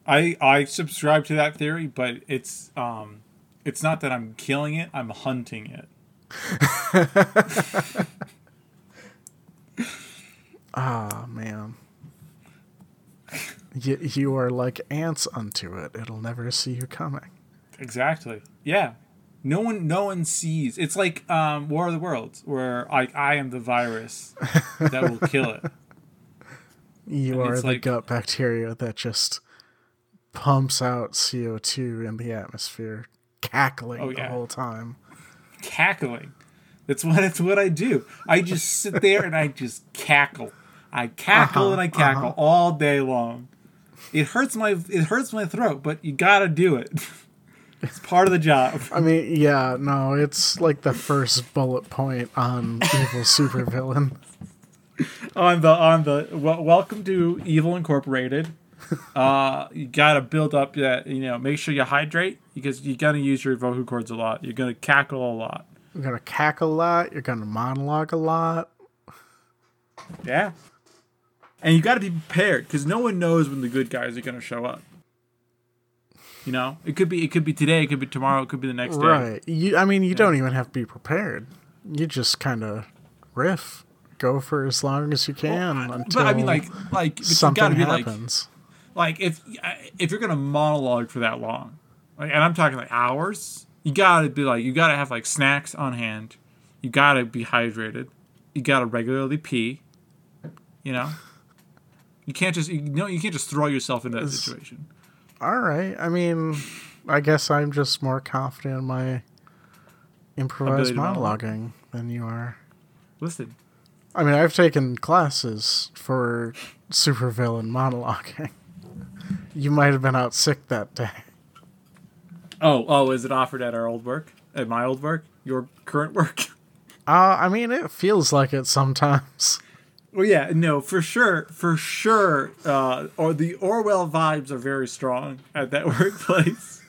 I I subscribe to that theory, but it's um, it's not that I'm killing it. I'm hunting it. Ah man. You, you are like ants unto it. It'll never see you coming. Exactly. Yeah. No one, no one sees. It's like um, War of the Worlds, where like I am the virus that will kill it. You And are the like- gut bacteria that just pumps out CO2 in the atmosphere, cackling Oh, the whole time. cackling. That's what it's what I do. I just sit there and I just cackle. I cackle Uh-huh, and I cackle all day long. It hurts my it hurts my throat, but you gotta do it. It's part of the job. I mean, yeah, no, it's like the first bullet point on evil supervillain. on the on the well, welcome to Evil Incorporated. Uh, you gotta build up that you know. Make sure you hydrate because you're gonna use your vocal cords a lot. You're gonna cackle a lot. You're gonna cackle a lot. You're gonna monologue a lot. Yeah. And you got to be prepared because no one knows when the good guys are going to show up. You know, it could be it could be today, it could be tomorrow, it could be the next day. Right. You. I mean, you don't even have to be prepared. You just kind of riff, go for as long as you can until. But I mean, like, like something be like, happens. like if if you're gonna monologue for that long, like, and I'm talking like hours, you gotta be like, you gotta have like snacks on hand, you gotta be hydrated, you gotta regularly pee, you know. You can't just you know you can't just throw yourself into that situation. All right. I mean, I guess I'm just more confident in my improvised to monologue. monologuing than you are. Listen, I mean, I've taken classes for supervillain monologuing. You might have been out sick that day. Oh, oh, is it offered at our old work? At my old work? Your current work? Uh, I mean, it feels like it sometimes. Well, yeah, no, for sure, for sure. Uh, or the Orwell vibes are very strong at that workplace.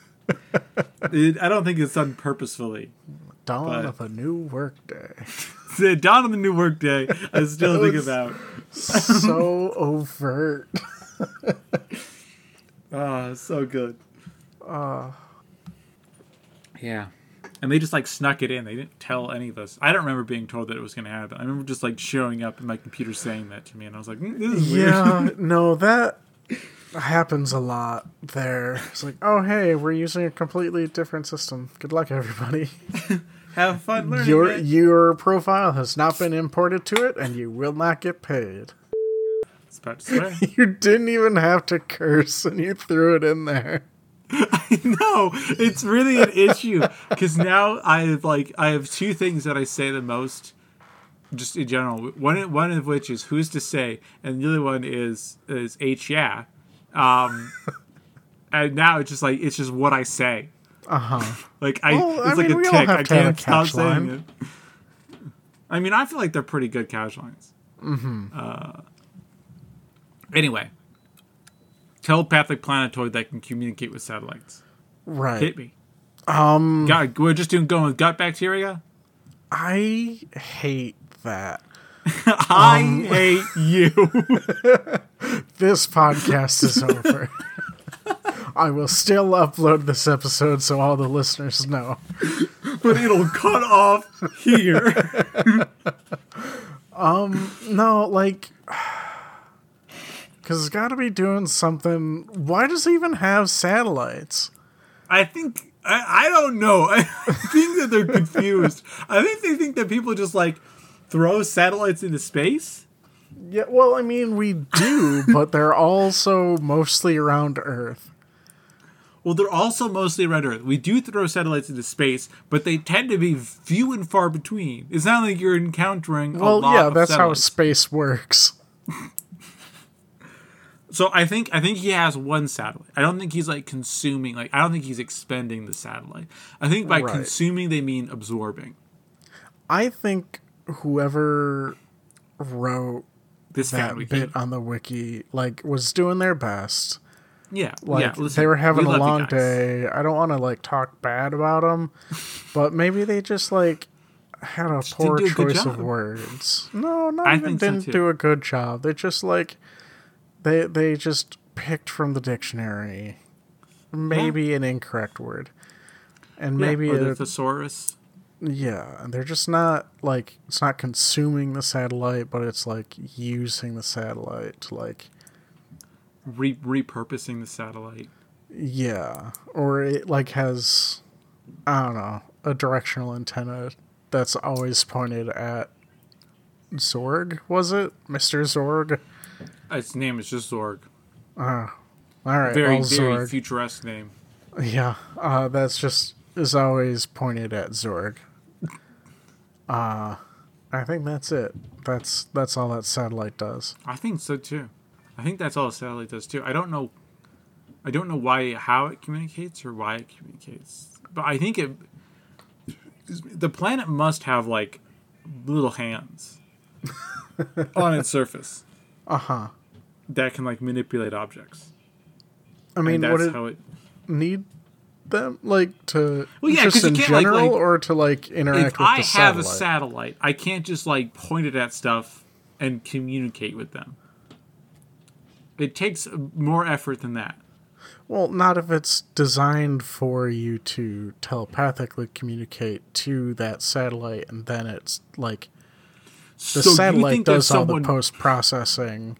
It- I don't think it's done purposefully. Dawn But- of a new workday. The dawn of the new workday. I still think about. so overt. Ah, so good. Uh yeah. And they just like snuck it in. They didn't tell any of us. I don't remember being told that it was going to happen. I remember just like showing up and my computer saying that to me, and I was like, mm, "This is weird." Yeah, no, that happens a lot there. It's like, oh, hey, we're using a completely different system. Good luck, everybody. Have fun learning. Your it. your profile has not been imported to it, and you will not get paid. It's about to swear. You didn't even have to curse, and you threw it in there. no, it's really an issue because now I have like I have two things that I say the most, just in general. One one of which is who's to say, and the other one is is h yeah, um, and now it's just like it's just what I say. Uh huh. Like I, Well, I it's like mean, a tick. I to have a can't stop catch saying it. I mean, I feel like they're pretty good catch lines. Mm-hmm. Uh, anyway, telepathic planetoid that can communicate with satellites. Right. Hit me. Um, God, we're just doing going with gut bacteria. I hate that. I Um, hate you. This podcast is over. I will still upload this episode so all the listeners know. but it'll cut off here. Um, no, like, because it's got to be doing something. Why does it even have satellites? I think I, I don't know. I think that they're confused. I think they think that people just like throw satellites into space. Yeah, well, I mean, we do, but they're also mostly around Earth. Well, they're also mostly around Earth. We do throw satellites into space, but they tend to be few and far between. It's not like you're encountering a Well, yeah, that's how space works. So I think I think he has one satellite. I don't think he's like consuming like I don't think he's expending the satellite. I think by Right. consuming they mean absorbing. I think whoever wrote This that bit on the wiki like was doing their best. Yeah, Like yeah. listen, they were having we a long day. I don't want to like talk bad about them, but maybe they just like had a poor a choice of words. No, not I even didn't too. do a good job. They just like they they just picked from the dictionary maybe an incorrect word. And Yeah, maybe a- thesaurus. yeah, and they're just not like it's not consuming the satellite, but it's like using the satellite to like Re- repurposing the satellite. yeah, or it like has I don't know a directional antenna that's always pointed at Zorg. Was it Mister Zorg? Its name is just Zorg. All right, Very, well, very Zorg. futuresque name. Yeah, uh, that's just is always pointed at Zorg. Uh, I think that's it. That's that's all that satellite does. I think so too. I think that's all a satellite does too. I don't know. I don't know why how it communicates or why it communicates, but I think it the planet must have like little hands on its surface Uh huh. that can like manipulate objects. I mean, and would that's it how it. need them like to Well, yeah, just in can't, like- general, like, or to like interact If with I the have a satellite? satellite, I can't just like point it at stuff and communicate with them. It takes more effort than that. Well, not if it's designed for you to telepathically communicate to that satellite, and then it's like the so you satellite does all someone the post processing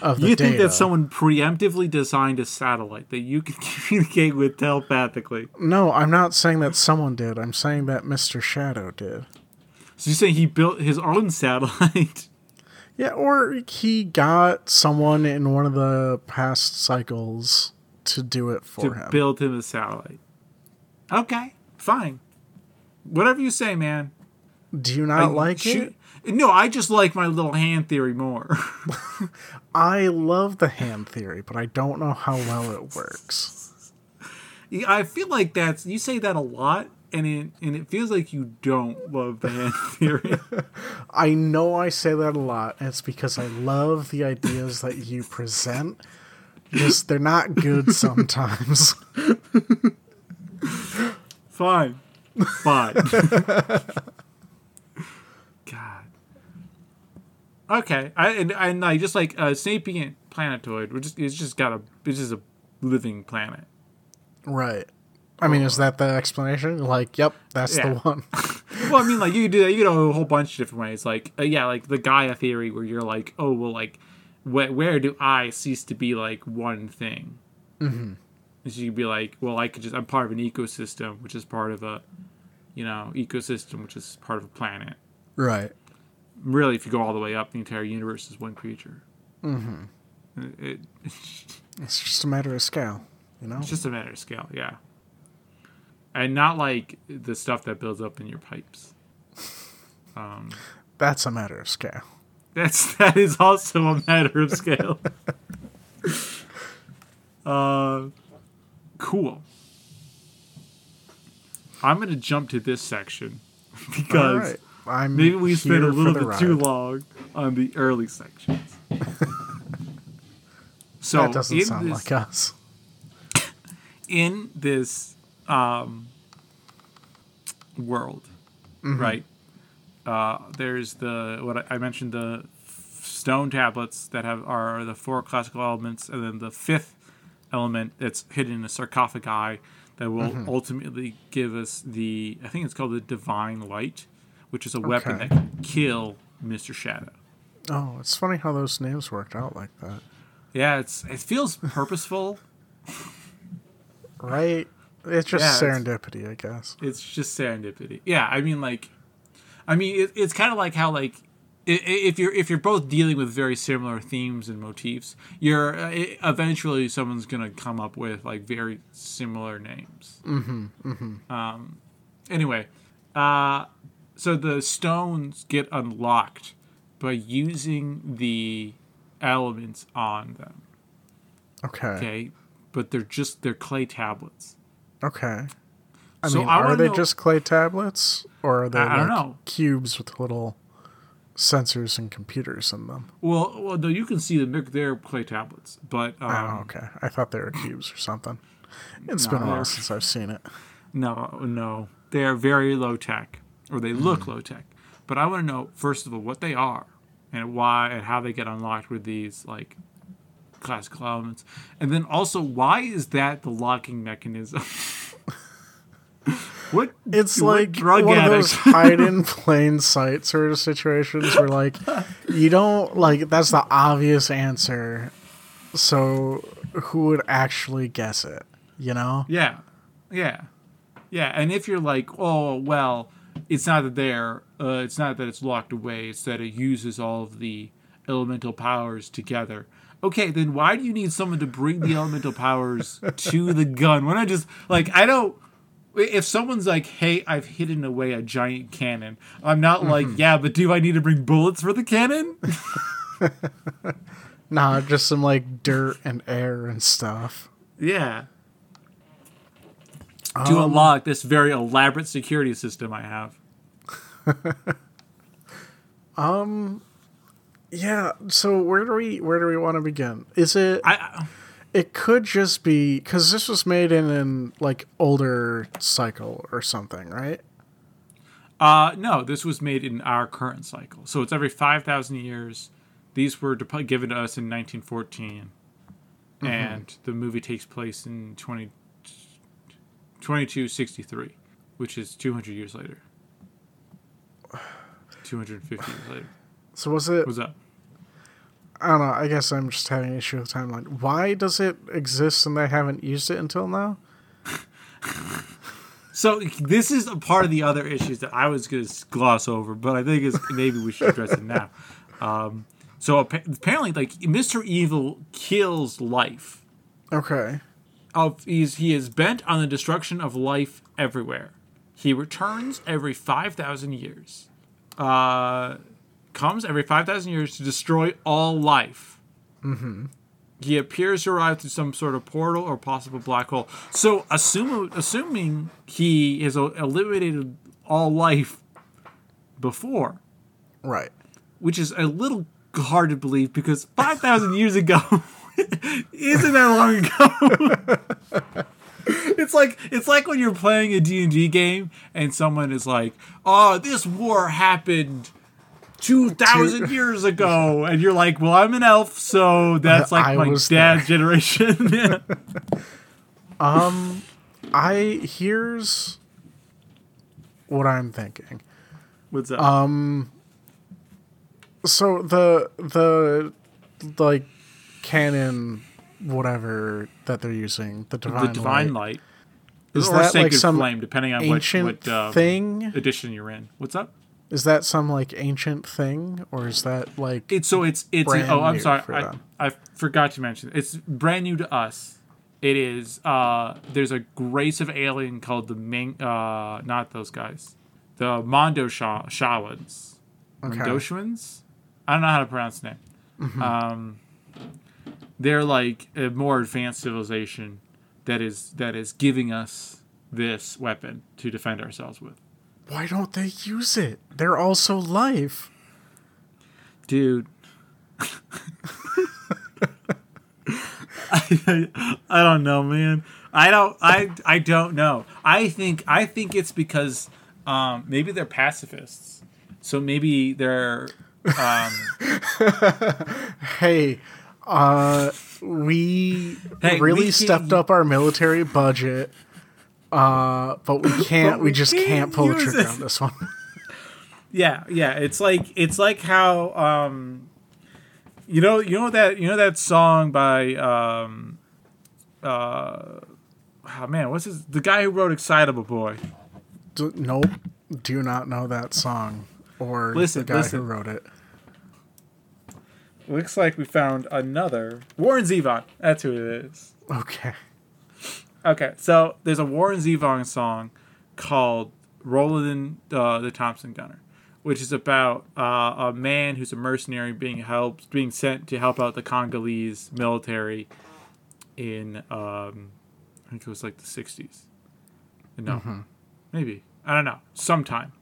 of the you data. think that someone preemptively designed a satellite that you can communicate with telepathically? No, I'm not saying that someone did. I'm saying that Mr. Shadow did. So you're saying he built his own satellite? Yeah, or he got someone in one of the past cycles to do it for to him. build him a satellite. Okay, fine. Whatever you say, man. do you not I- like shoot- it? No, I just like my little hand theory more. I love the hand theory, but I don't know how well it works. I feel like that's you say that a lot, and it and it feels like you don't love the hand theory. I know I say that a lot, and it's because I love the ideas that you present. Just they're not good sometimes. Fine, fine. God. Okay, I and, and I just like a sapient planetoid. Just it's just got a it's just a living planet. right. I mean, is that the explanation? Like, yep, that's Yeah. the one. Well, I mean, like you do that. You know, a whole bunch of different ways. Like, uh, yeah, like the Gaia theory, where you're like, oh, well, like, wh- where do I cease to be like one thing? Mm-hmm. So you'd be like, well, I could just I'm part of an ecosystem, which is part of a, you know, ecosystem, which is part of a planet. right. Really, if you go all the way up, the entire universe is one creature. Mm-hmm. It, It's just a matter of scale, you know? it's just a matter of scale, yeah. And not like the stuff that builds up in your pipes. That's a matter of scale. That's that is also a matter of scale. uh, cool. I'm gonna jump to this section because. I'm maybe we spent a little bit too long on the early sections. so That doesn't sound this, like us. in this um, world, right? Uh, there's the what I- mentioned the stone tablets that have are the four classical elements, and then the fifth element that's hidden in a sarcophagi that will ultimately give us the I think it's called the divine light, which is a weapon Okay. that can kill Mister Shadow. Oh, it's funny how those names worked out like that. Yeah, it's it feels purposeful. Right? It's just Yeah, it's- serendipity, I guess. it's just serendipity. Yeah, I mean, like, I mean, it, it's kind of like how like if you're if you're both dealing with very similar themes and motifs, you're uh, eventually someone's gonna come up with like very similar names. Mm-hmm. Mm-hmm. Um. Anyway, uh, so the stones get unlocked by using the elements on them. Okay. Okay. But they're just they're clay tablets. Okay. I So mean, I are they know- just clay tablets? Or are they I- like know. cubes with little sensors and computers in them? Well, well, no, you can see them. They're, they're clay tablets, but um, oh, okay. I thought they were cubes or something. It's No, been a while since I've seen it. no, no, they are very low tech, or they look hmm. low tech. But I want to know first of all what they are, and why, and how they get unlocked with these like classical elements, and then also why is that the locking mechanism? what It's like drug one of those hide in plain sight sort of situations where like you don't like that's the obvious answer. So who would actually guess it? You know? Yeah, yeah, yeah. And if you're like, oh well, it's not that they're, uh, it's not that it's locked away. It's that it uses all of the elemental powers together. Okay, then why do you need someone to bring the elemental powers to the gun? Why not just like I don't. If someone's like, "Hey, I've hidden away a giant cannon," I'm not like, "Yeah, but do I need to bring bullets for the cannon?" Nah, just some like dirt and air and stuff. Yeah. To Um, unlock this very elaborate security system I have. um, Yeah. So where do we where do we want to begin? Is it? I it could just be because this was made in an like older cycle or something, right? uh no, this was made in our current cycle. So it's every 5,000 years. These were dep- given to us in 1914. And the movie takes place in 20 2263, which is 200 years later. 250 years later. So was it? What's up? I don't know. I guess I'm just having an issue with the timeline. Why does it exist and they haven't used it until now? So this is a part of the other issues that I was going to gloss over, but I think it's, maybe we should address it now. Um, so apparently, like Mr. Evil kills life. Okay. Of he's, he is bent on the destruction of life everywhere. He returns every five thousand years. Uh, comes every five thousand years to destroy all life. He appears to arrive through some sort of portal or possible black hole. So, assume, assuming he has eliminated all life before, Right. which is a little hard to believe because 5,000 years ago isn't that long ago. it's like it's like when you're playing a D&D game and someone is like, "Oh, this war happened 2000 years ago." And you're like, "Well, I'm an elf, so that's like I my dad's generation." Um I here's what I'm thinking. What's up? So the the like canon whatever that they're using the divine, the divine light, light. Is or that like some flame, depending on what, ancient what um, thing? edition you're in. What's up? Is that some like ancient thing or is that like It's so it's it's oh I'm sorry I. I forgot to mention it's brand new to us. It is uh there's a race of alien called the Ming uh not those guys the Mondo Sha- Shawans Okay. I don't know how to pronounce the name. Mm-hmm. Um, they're like a more advanced civilization that is that is giving us this weapon to defend ourselves with. why don't they use it? They're also life. dude. I, I don't know, man. I don't. I I don't know. I think I think it's because um, maybe they're pacifists. So maybe they're um, Hey, uh we Hey, really we stepped up our military budget. Uh but we can't But we, we just can't can't pull the trigger it. on this one. yeah yeah. It's like it's like how um, you know you know that you know that song by um, uh, oh man what's his the guy who wrote Excitable Boy. D- nope. Do not know that song or Listen, the guy listen. who wrote it. Looks like we found another Warren Zevon. That's who it is. Okay. Okay, so there's a Warren Zevon song called "Roland uh, the Thompson Gunner," which is about uh, a man who's a mercenary being helped, being sent to help out the Congolese military in, um, I think it was like the '60s. No, maybe I don't know, sometime.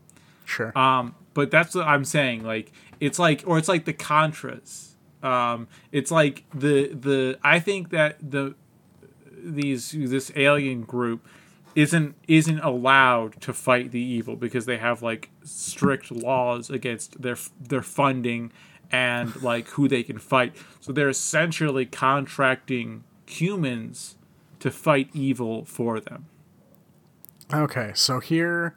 Sure. Um, but that's what I'm saying. Like it's like, or it's like the Contras. Um, it's like the the. I think that the these this alien group isn't isn't allowed to fight the evil because they have like strict laws against their their funding and like who they can fight. So they're essentially contracting humans to fight evil for them. okay, so here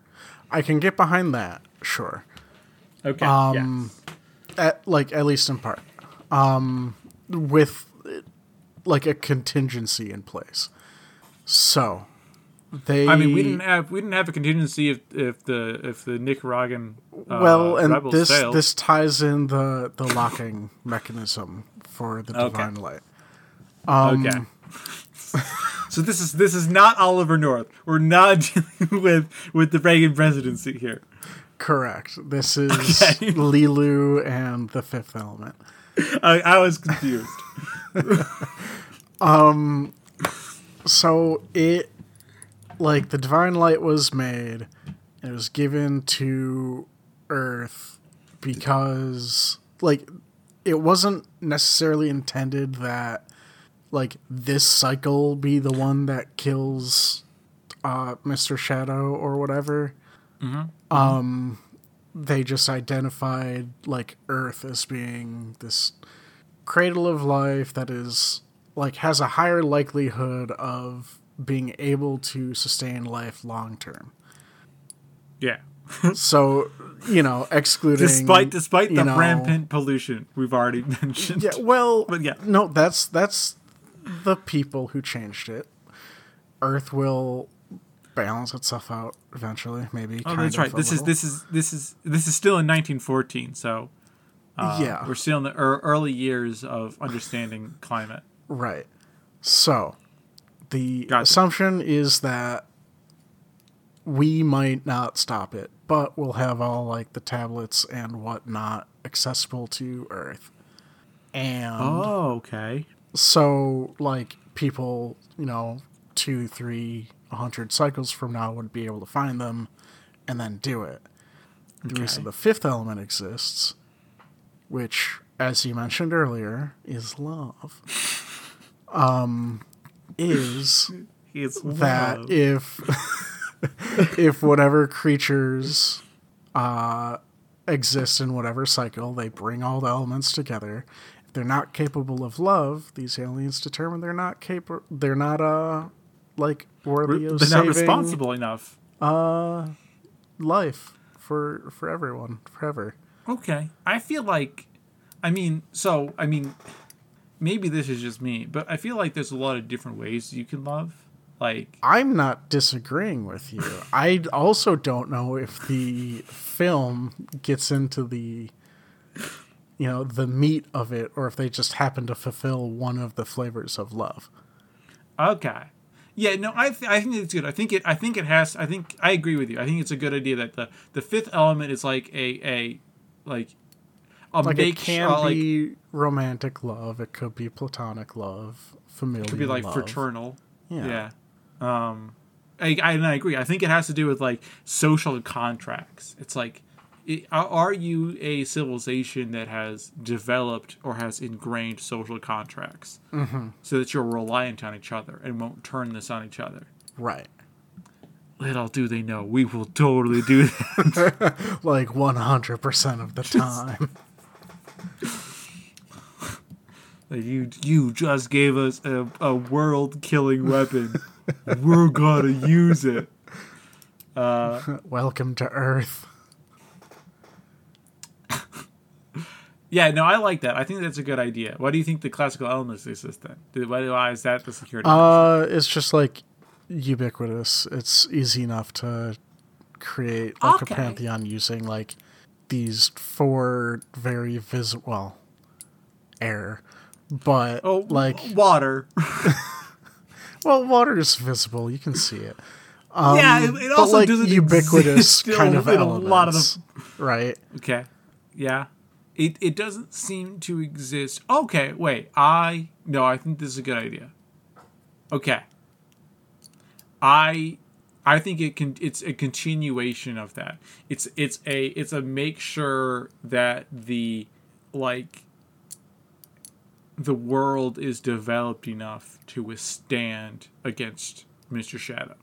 I can get behind that, sure. Okay. Um, At like at least in part. Um with like a contingency in place. So they I mean, we didn't have we didn't have a contingency if if the if the Nicaraguan uh, well, and this failed. this ties in the the locking mechanism for the Okay. divine light. okay. so this is this is not Oliver North. We're not dealing with with the Reagan presidency here. Correct. This is Okay. Leeloo and the Fifth Element. I, I was confused. um, so it like the divine light was made and it was given to earth because like it wasn't necessarily intended that like this cycle be the one that kills uh Mr. Shadow or whatever. Um they just identified like earth as being this cradle of life that is like has a higher likelihood of being able to sustain life long term. Yeah. So, you know, excluding Despite despite the know- rampant pollution we've already mentioned. Yeah, well, But yeah. no, that's that's the people who changed it. Earth will balance itself out eventually, maybe. Oh, that's right. This is this is this is this is still in 1914, so uh, Yeah. we're still in the ear early years of understanding climate. Right. So, the Gotcha. assumption is that we might not stop it, but we'll have all like the tablets and whatnot accessible to Earth. And Oh, okay. so, like, people, you know, two, three, a hundred cycles from now would be able to find them and then do it. The reason the fifth element exists, which, as you mentioned earlier, is love, um, is It's that love. if if whatever creatures uh, exist in whatever cycle, they bring all the elements together. If they're not capable of love, these aliens determine they're not capable. They're not uh like worthy of they're not responsible enough. Uh, life for for everyone forever. Okay. I feel like I mean, so I mean maybe this is just me, but I feel like there's a lot of different ways you can love. Like I'm not disagreeing with you. I also don't know if the film gets into the you know, the meat of it or if they just happen to fulfill one of the flavors of love. Okay. Yeah, no, I th- I think it's good. I think it I think it has I think I agree with you. I think it's a good idea that the the fifth element is like a a like a Like make it can uh, like be romantic love, it could be platonic love, familial could be like love. fraternal. Yeah. Yeah. Um I, I and I agree. I think it has to do with like social contracts. It's like it, are- you a civilization that has developed or has ingrained social contracts Mm-hmm. so that you're reliant on each other and won't turn this on each other? Right. Little do they know, we will totally do that. Like 100% of the time. You you just gave us a, a world killing weapon. We're gonna use it. Welcome to Earth. Yeah, no, I like that. I think that's a good idea. Why do you think the classical elements exist then? Why, why is that the security? Uh, it's just like ubiquitous. It's easy enough to create like Okay. a pantheon using like these four very visible, well, air, but oh, like water. well, water is visible. You can see it. yeah, it, it also like doesn't ubiquitous exist kind of in a elements, lot of the right? Okay. Yeah. It it doesn't seem to exist. Okay, wait. I no, I think this is a good idea. Okay. I I think it can it's a continuation of that. It's it's a it's a make sure that the like the world is developed enough to withstand against Mr. Shadow.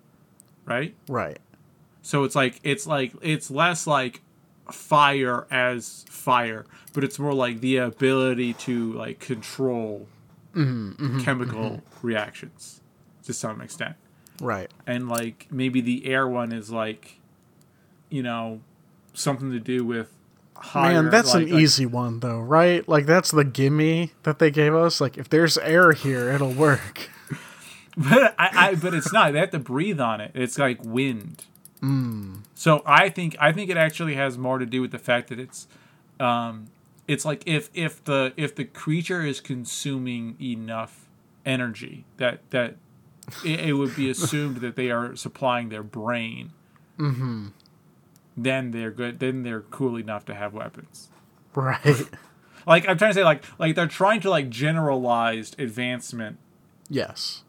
Right? Right. So it's like it's like it's less like fire as fire, but it's more like the ability to like control mm-hmm, mm-hmm, chemical mm-hmm. reactions to some extent. Right. And like maybe the air one is like you know something to do with higher Man, that's like- an like- easy one though, right? Like that's the gimme that they gave us. Like if there's air here, it'll work. But I, I but it's not. They have to breathe on it. It's like wind. So I think I think it actually has more to do with the fact that it's um it's like if if the if the creature is consuming enough energy that that it, it would be assumed that they are supplying their brain. Mm-hmm. Then they're good. Then they're cool enough to have weapons. Right. Like I'm trying to say, like like they're trying to like generalized advancement yes.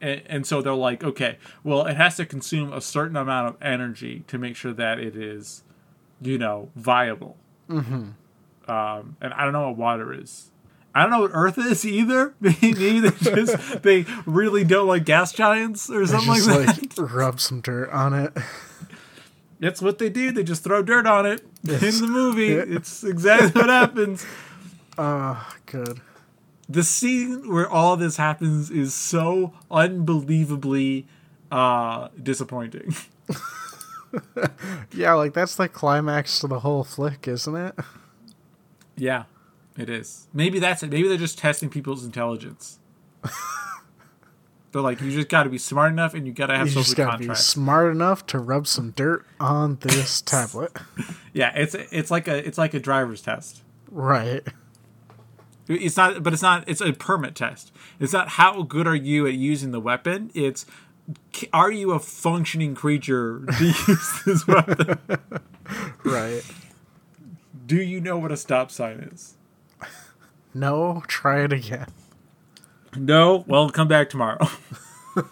And, and so they're like, okay, well, it has to consume a certain amount of energy to make sure that it is, you know, viable. Mm-hmm. Um, and I don't know what water is. I don't know what Earth is either. Maybe they just they really don't like gas giants or something like that. like rub some dirt on it. That's what they do. They just throw dirt on it in the movie. It's exactly what happens. Ah, good. The scene where all this happens is so unbelievably uh, disappointing. Yeah, like that's the climax to the whole flick, isn't it? Yeah, it is. Maybe that's it. Maybe they're just testing people's intelligence. they're like, you just got to be smart enough, and you got to have You social just gotta be smart enough to rub some dirt on this tablet. Yeah, it's it's like a it's like a driver's test. Right. It's not, but it's not. It's a permit test. It's not how good are you at using the weapon. It's are you a functioning creature to use this weapon? Right. Do you know what a stop sign is? No, try it again. No. Well, come back tomorrow.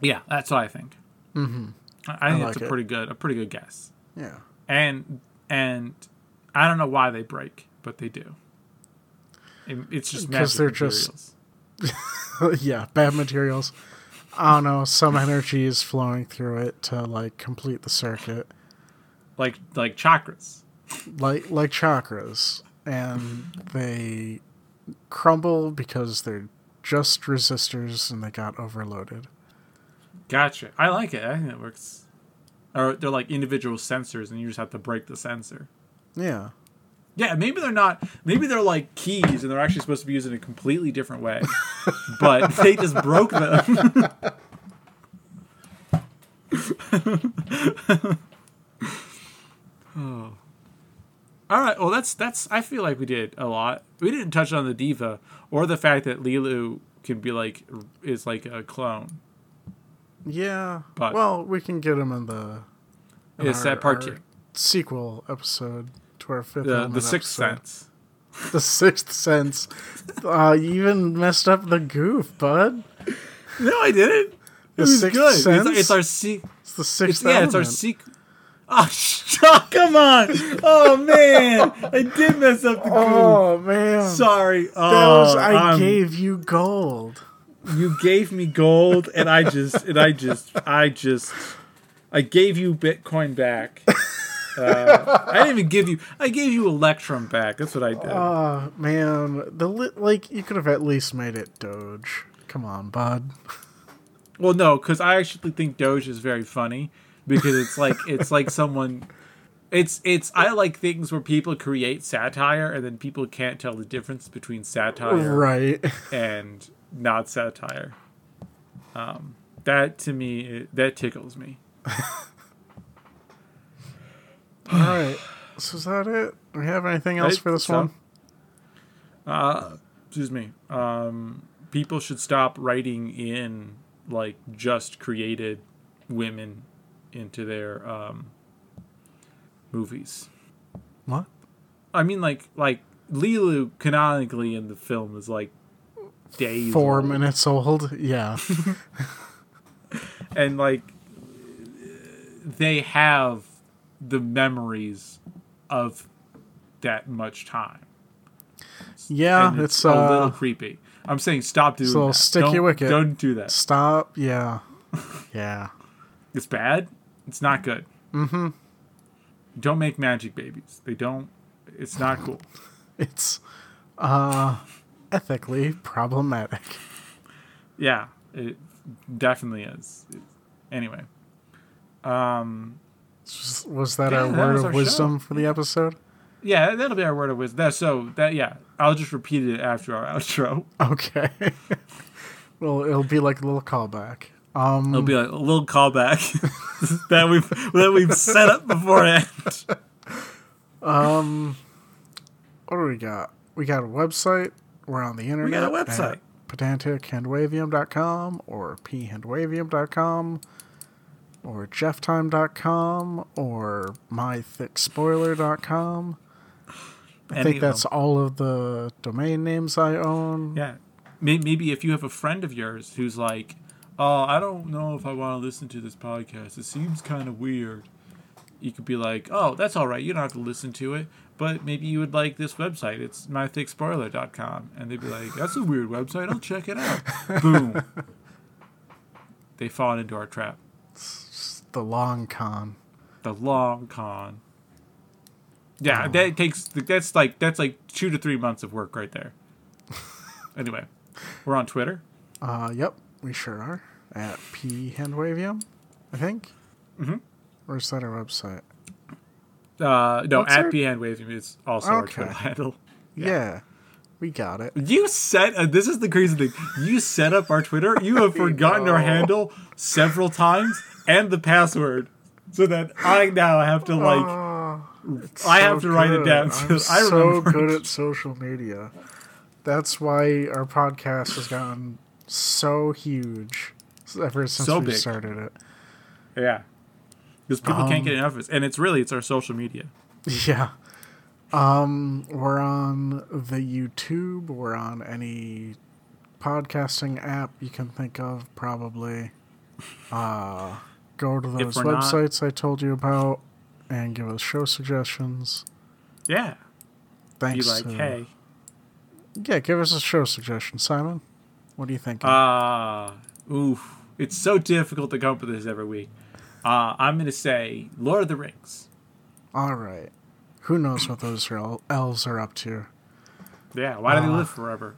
yeah, that's what I think. Mm-hmm. I, I think like it's a it. pretty good, a pretty good guess. Yeah. And and I don't know why they break, but they do. It- it's just 'Cause magic they're just- yeah, bad materials. I don't know, some energy is flowing through it to like complete the circuit. like like chakras. Like like chakras. And they crumble because they're just resistors and they got overloaded. Gotcha. I like it. I think it works. Or they're like individual sensors, and you just have to break the sensor. Yeah. Yeah, maybe they're not. Maybe they're like keys, and they're actually supposed to be used in a completely different way. but they just broke them. oh. All right. Well, that's that's. I feel like we did a lot. We didn't touch on the diva or the fact that Leeloo can be like is like a clone. Yeah. But- well, we can get them in the in It's that part two. sequel episode to our fifth The the sixth episode. sense. The sixth sense. uh, you even messed up the goof, bud. No, I didn't. It The was Sixth good. It's, Sense? it's our se- It's the sixth it's, yeah, it's our secret. Oh, sh- oh, come on! Oh man, I did mess up the groove. Oh man. Sorry. Oh, was, I um, gave you gold. you gave me gold, and I just, and I just, I just, I gave you Bitcoin back. Uh, I didn't even give you. I gave you Electrum back. That's what I did. Oh man, the li- like you could have at least made it Doge. Come on, bud. Well, no, because I actually think Doge is very funny because it's like it's like someone. It's it's I like things where people create satire and then people can't tell the difference between satire Right. and not satire. Um, that to me that tickles me. All right. So is that it? Do we have anything else for this one? Uh, excuse me. Um, people should stop writing in like just created women into their um, movies. What? I mean, like like Leeloo canonically in the film is like days Four old. minutes old. Yeah. and like they have the memories of that much time. Yeah. And it's a little uh. creepy. I'm saying stop doing a little that. sticky don't, wicket. Don't do that. Stop. Yeah. Yeah. It's bad. It's not good. Mm-hmm. Don't make magic babies. They don't. It's not cool. It's uh ethically problematic. Yeah, it definitely is. Anyway, um, Was- that Yeah, our that word of our wisdom for the episode? yeah, that'll be our word of wisdom. That, so that yeah, I'll just repeat it after our outro. Okay. well, it'll be like a little callback. Um, It'll be like a little callback that we've that we've set up beforehand. Um, what do we got? We got a website. We're on the internet. We got a website. pedantichandwavium.com or phandwavium.com or jefftime.com or mythickspoiler.com. I Any think that's all of the domain names I own. yeah. maybe if you have a friend of yours who's like, "Oh, I don't know if I want to listen to this podcast. It seems kind of weird." You could be like, "Oh, that's all right. You don't have to listen to it." But maybe you would like this website. It's mythickspoiler.com. And they'd be like, that's a weird website. I'll check it out. Boom. They fall into our trap. The long con. The long con. Yeah, Oh. that takes that's like that's like two to three months of work right there. anyway, we're on Twitter. Uh, yep, we sure are. At P Handwavium, I think. Mhm. Or is that our website? Uh, no, What's at our- Behind Waving is also our Okay. Twitter handle. Yeah. We got it. You set uh, this is the crazy thing. You set up our Twitter. You have forgotten our handle several times and the password, so that I now have to like. It's I have to write it down so I'm I so good at social media. That's why our podcast has gotten so huge ever since So we big. started it. Yeah, because people Um, can't get enough of it, and it's really it's our social media. Yeah. Um, we're on the YouTube. We're on any podcasting app you can think of, probably. Uh, go to those we're not- websites I told you about and give us show suggestions. Yeah, be Thanks. like, to- hey, Yeah, give us a show suggestion, Simon. What do you think? ah, oof, it's so difficult to come up with this every week. Uh, I'm gonna say Lord of the Rings. All right. Who knows what those el- elves are up to? Yeah, why do they Uh, live forever?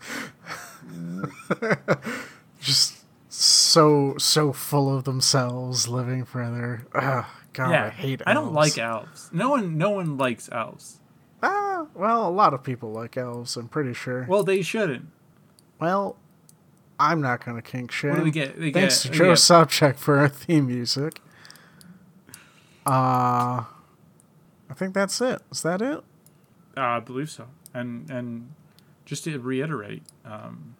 Just so so full of themselves, living forever. Ugh, God, yeah, I hate. Elves. I don't like elves. No one, no one likes elves. Ah, well, a lot of people like elves. I'm pretty sure. Well, they shouldn't. Well, I'm not gonna kink shame. What do we get? They Thanks get, to Joe get- Sobchak for our theme music. Uh, I think that's it. Is that it? Uh, I believe so. And and just to reiterate, um,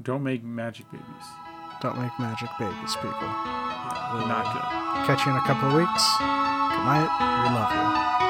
don't make magic babies. Don't make magic babies, people. They're not good. Catch you in a couple of weeks. Good night. We love you.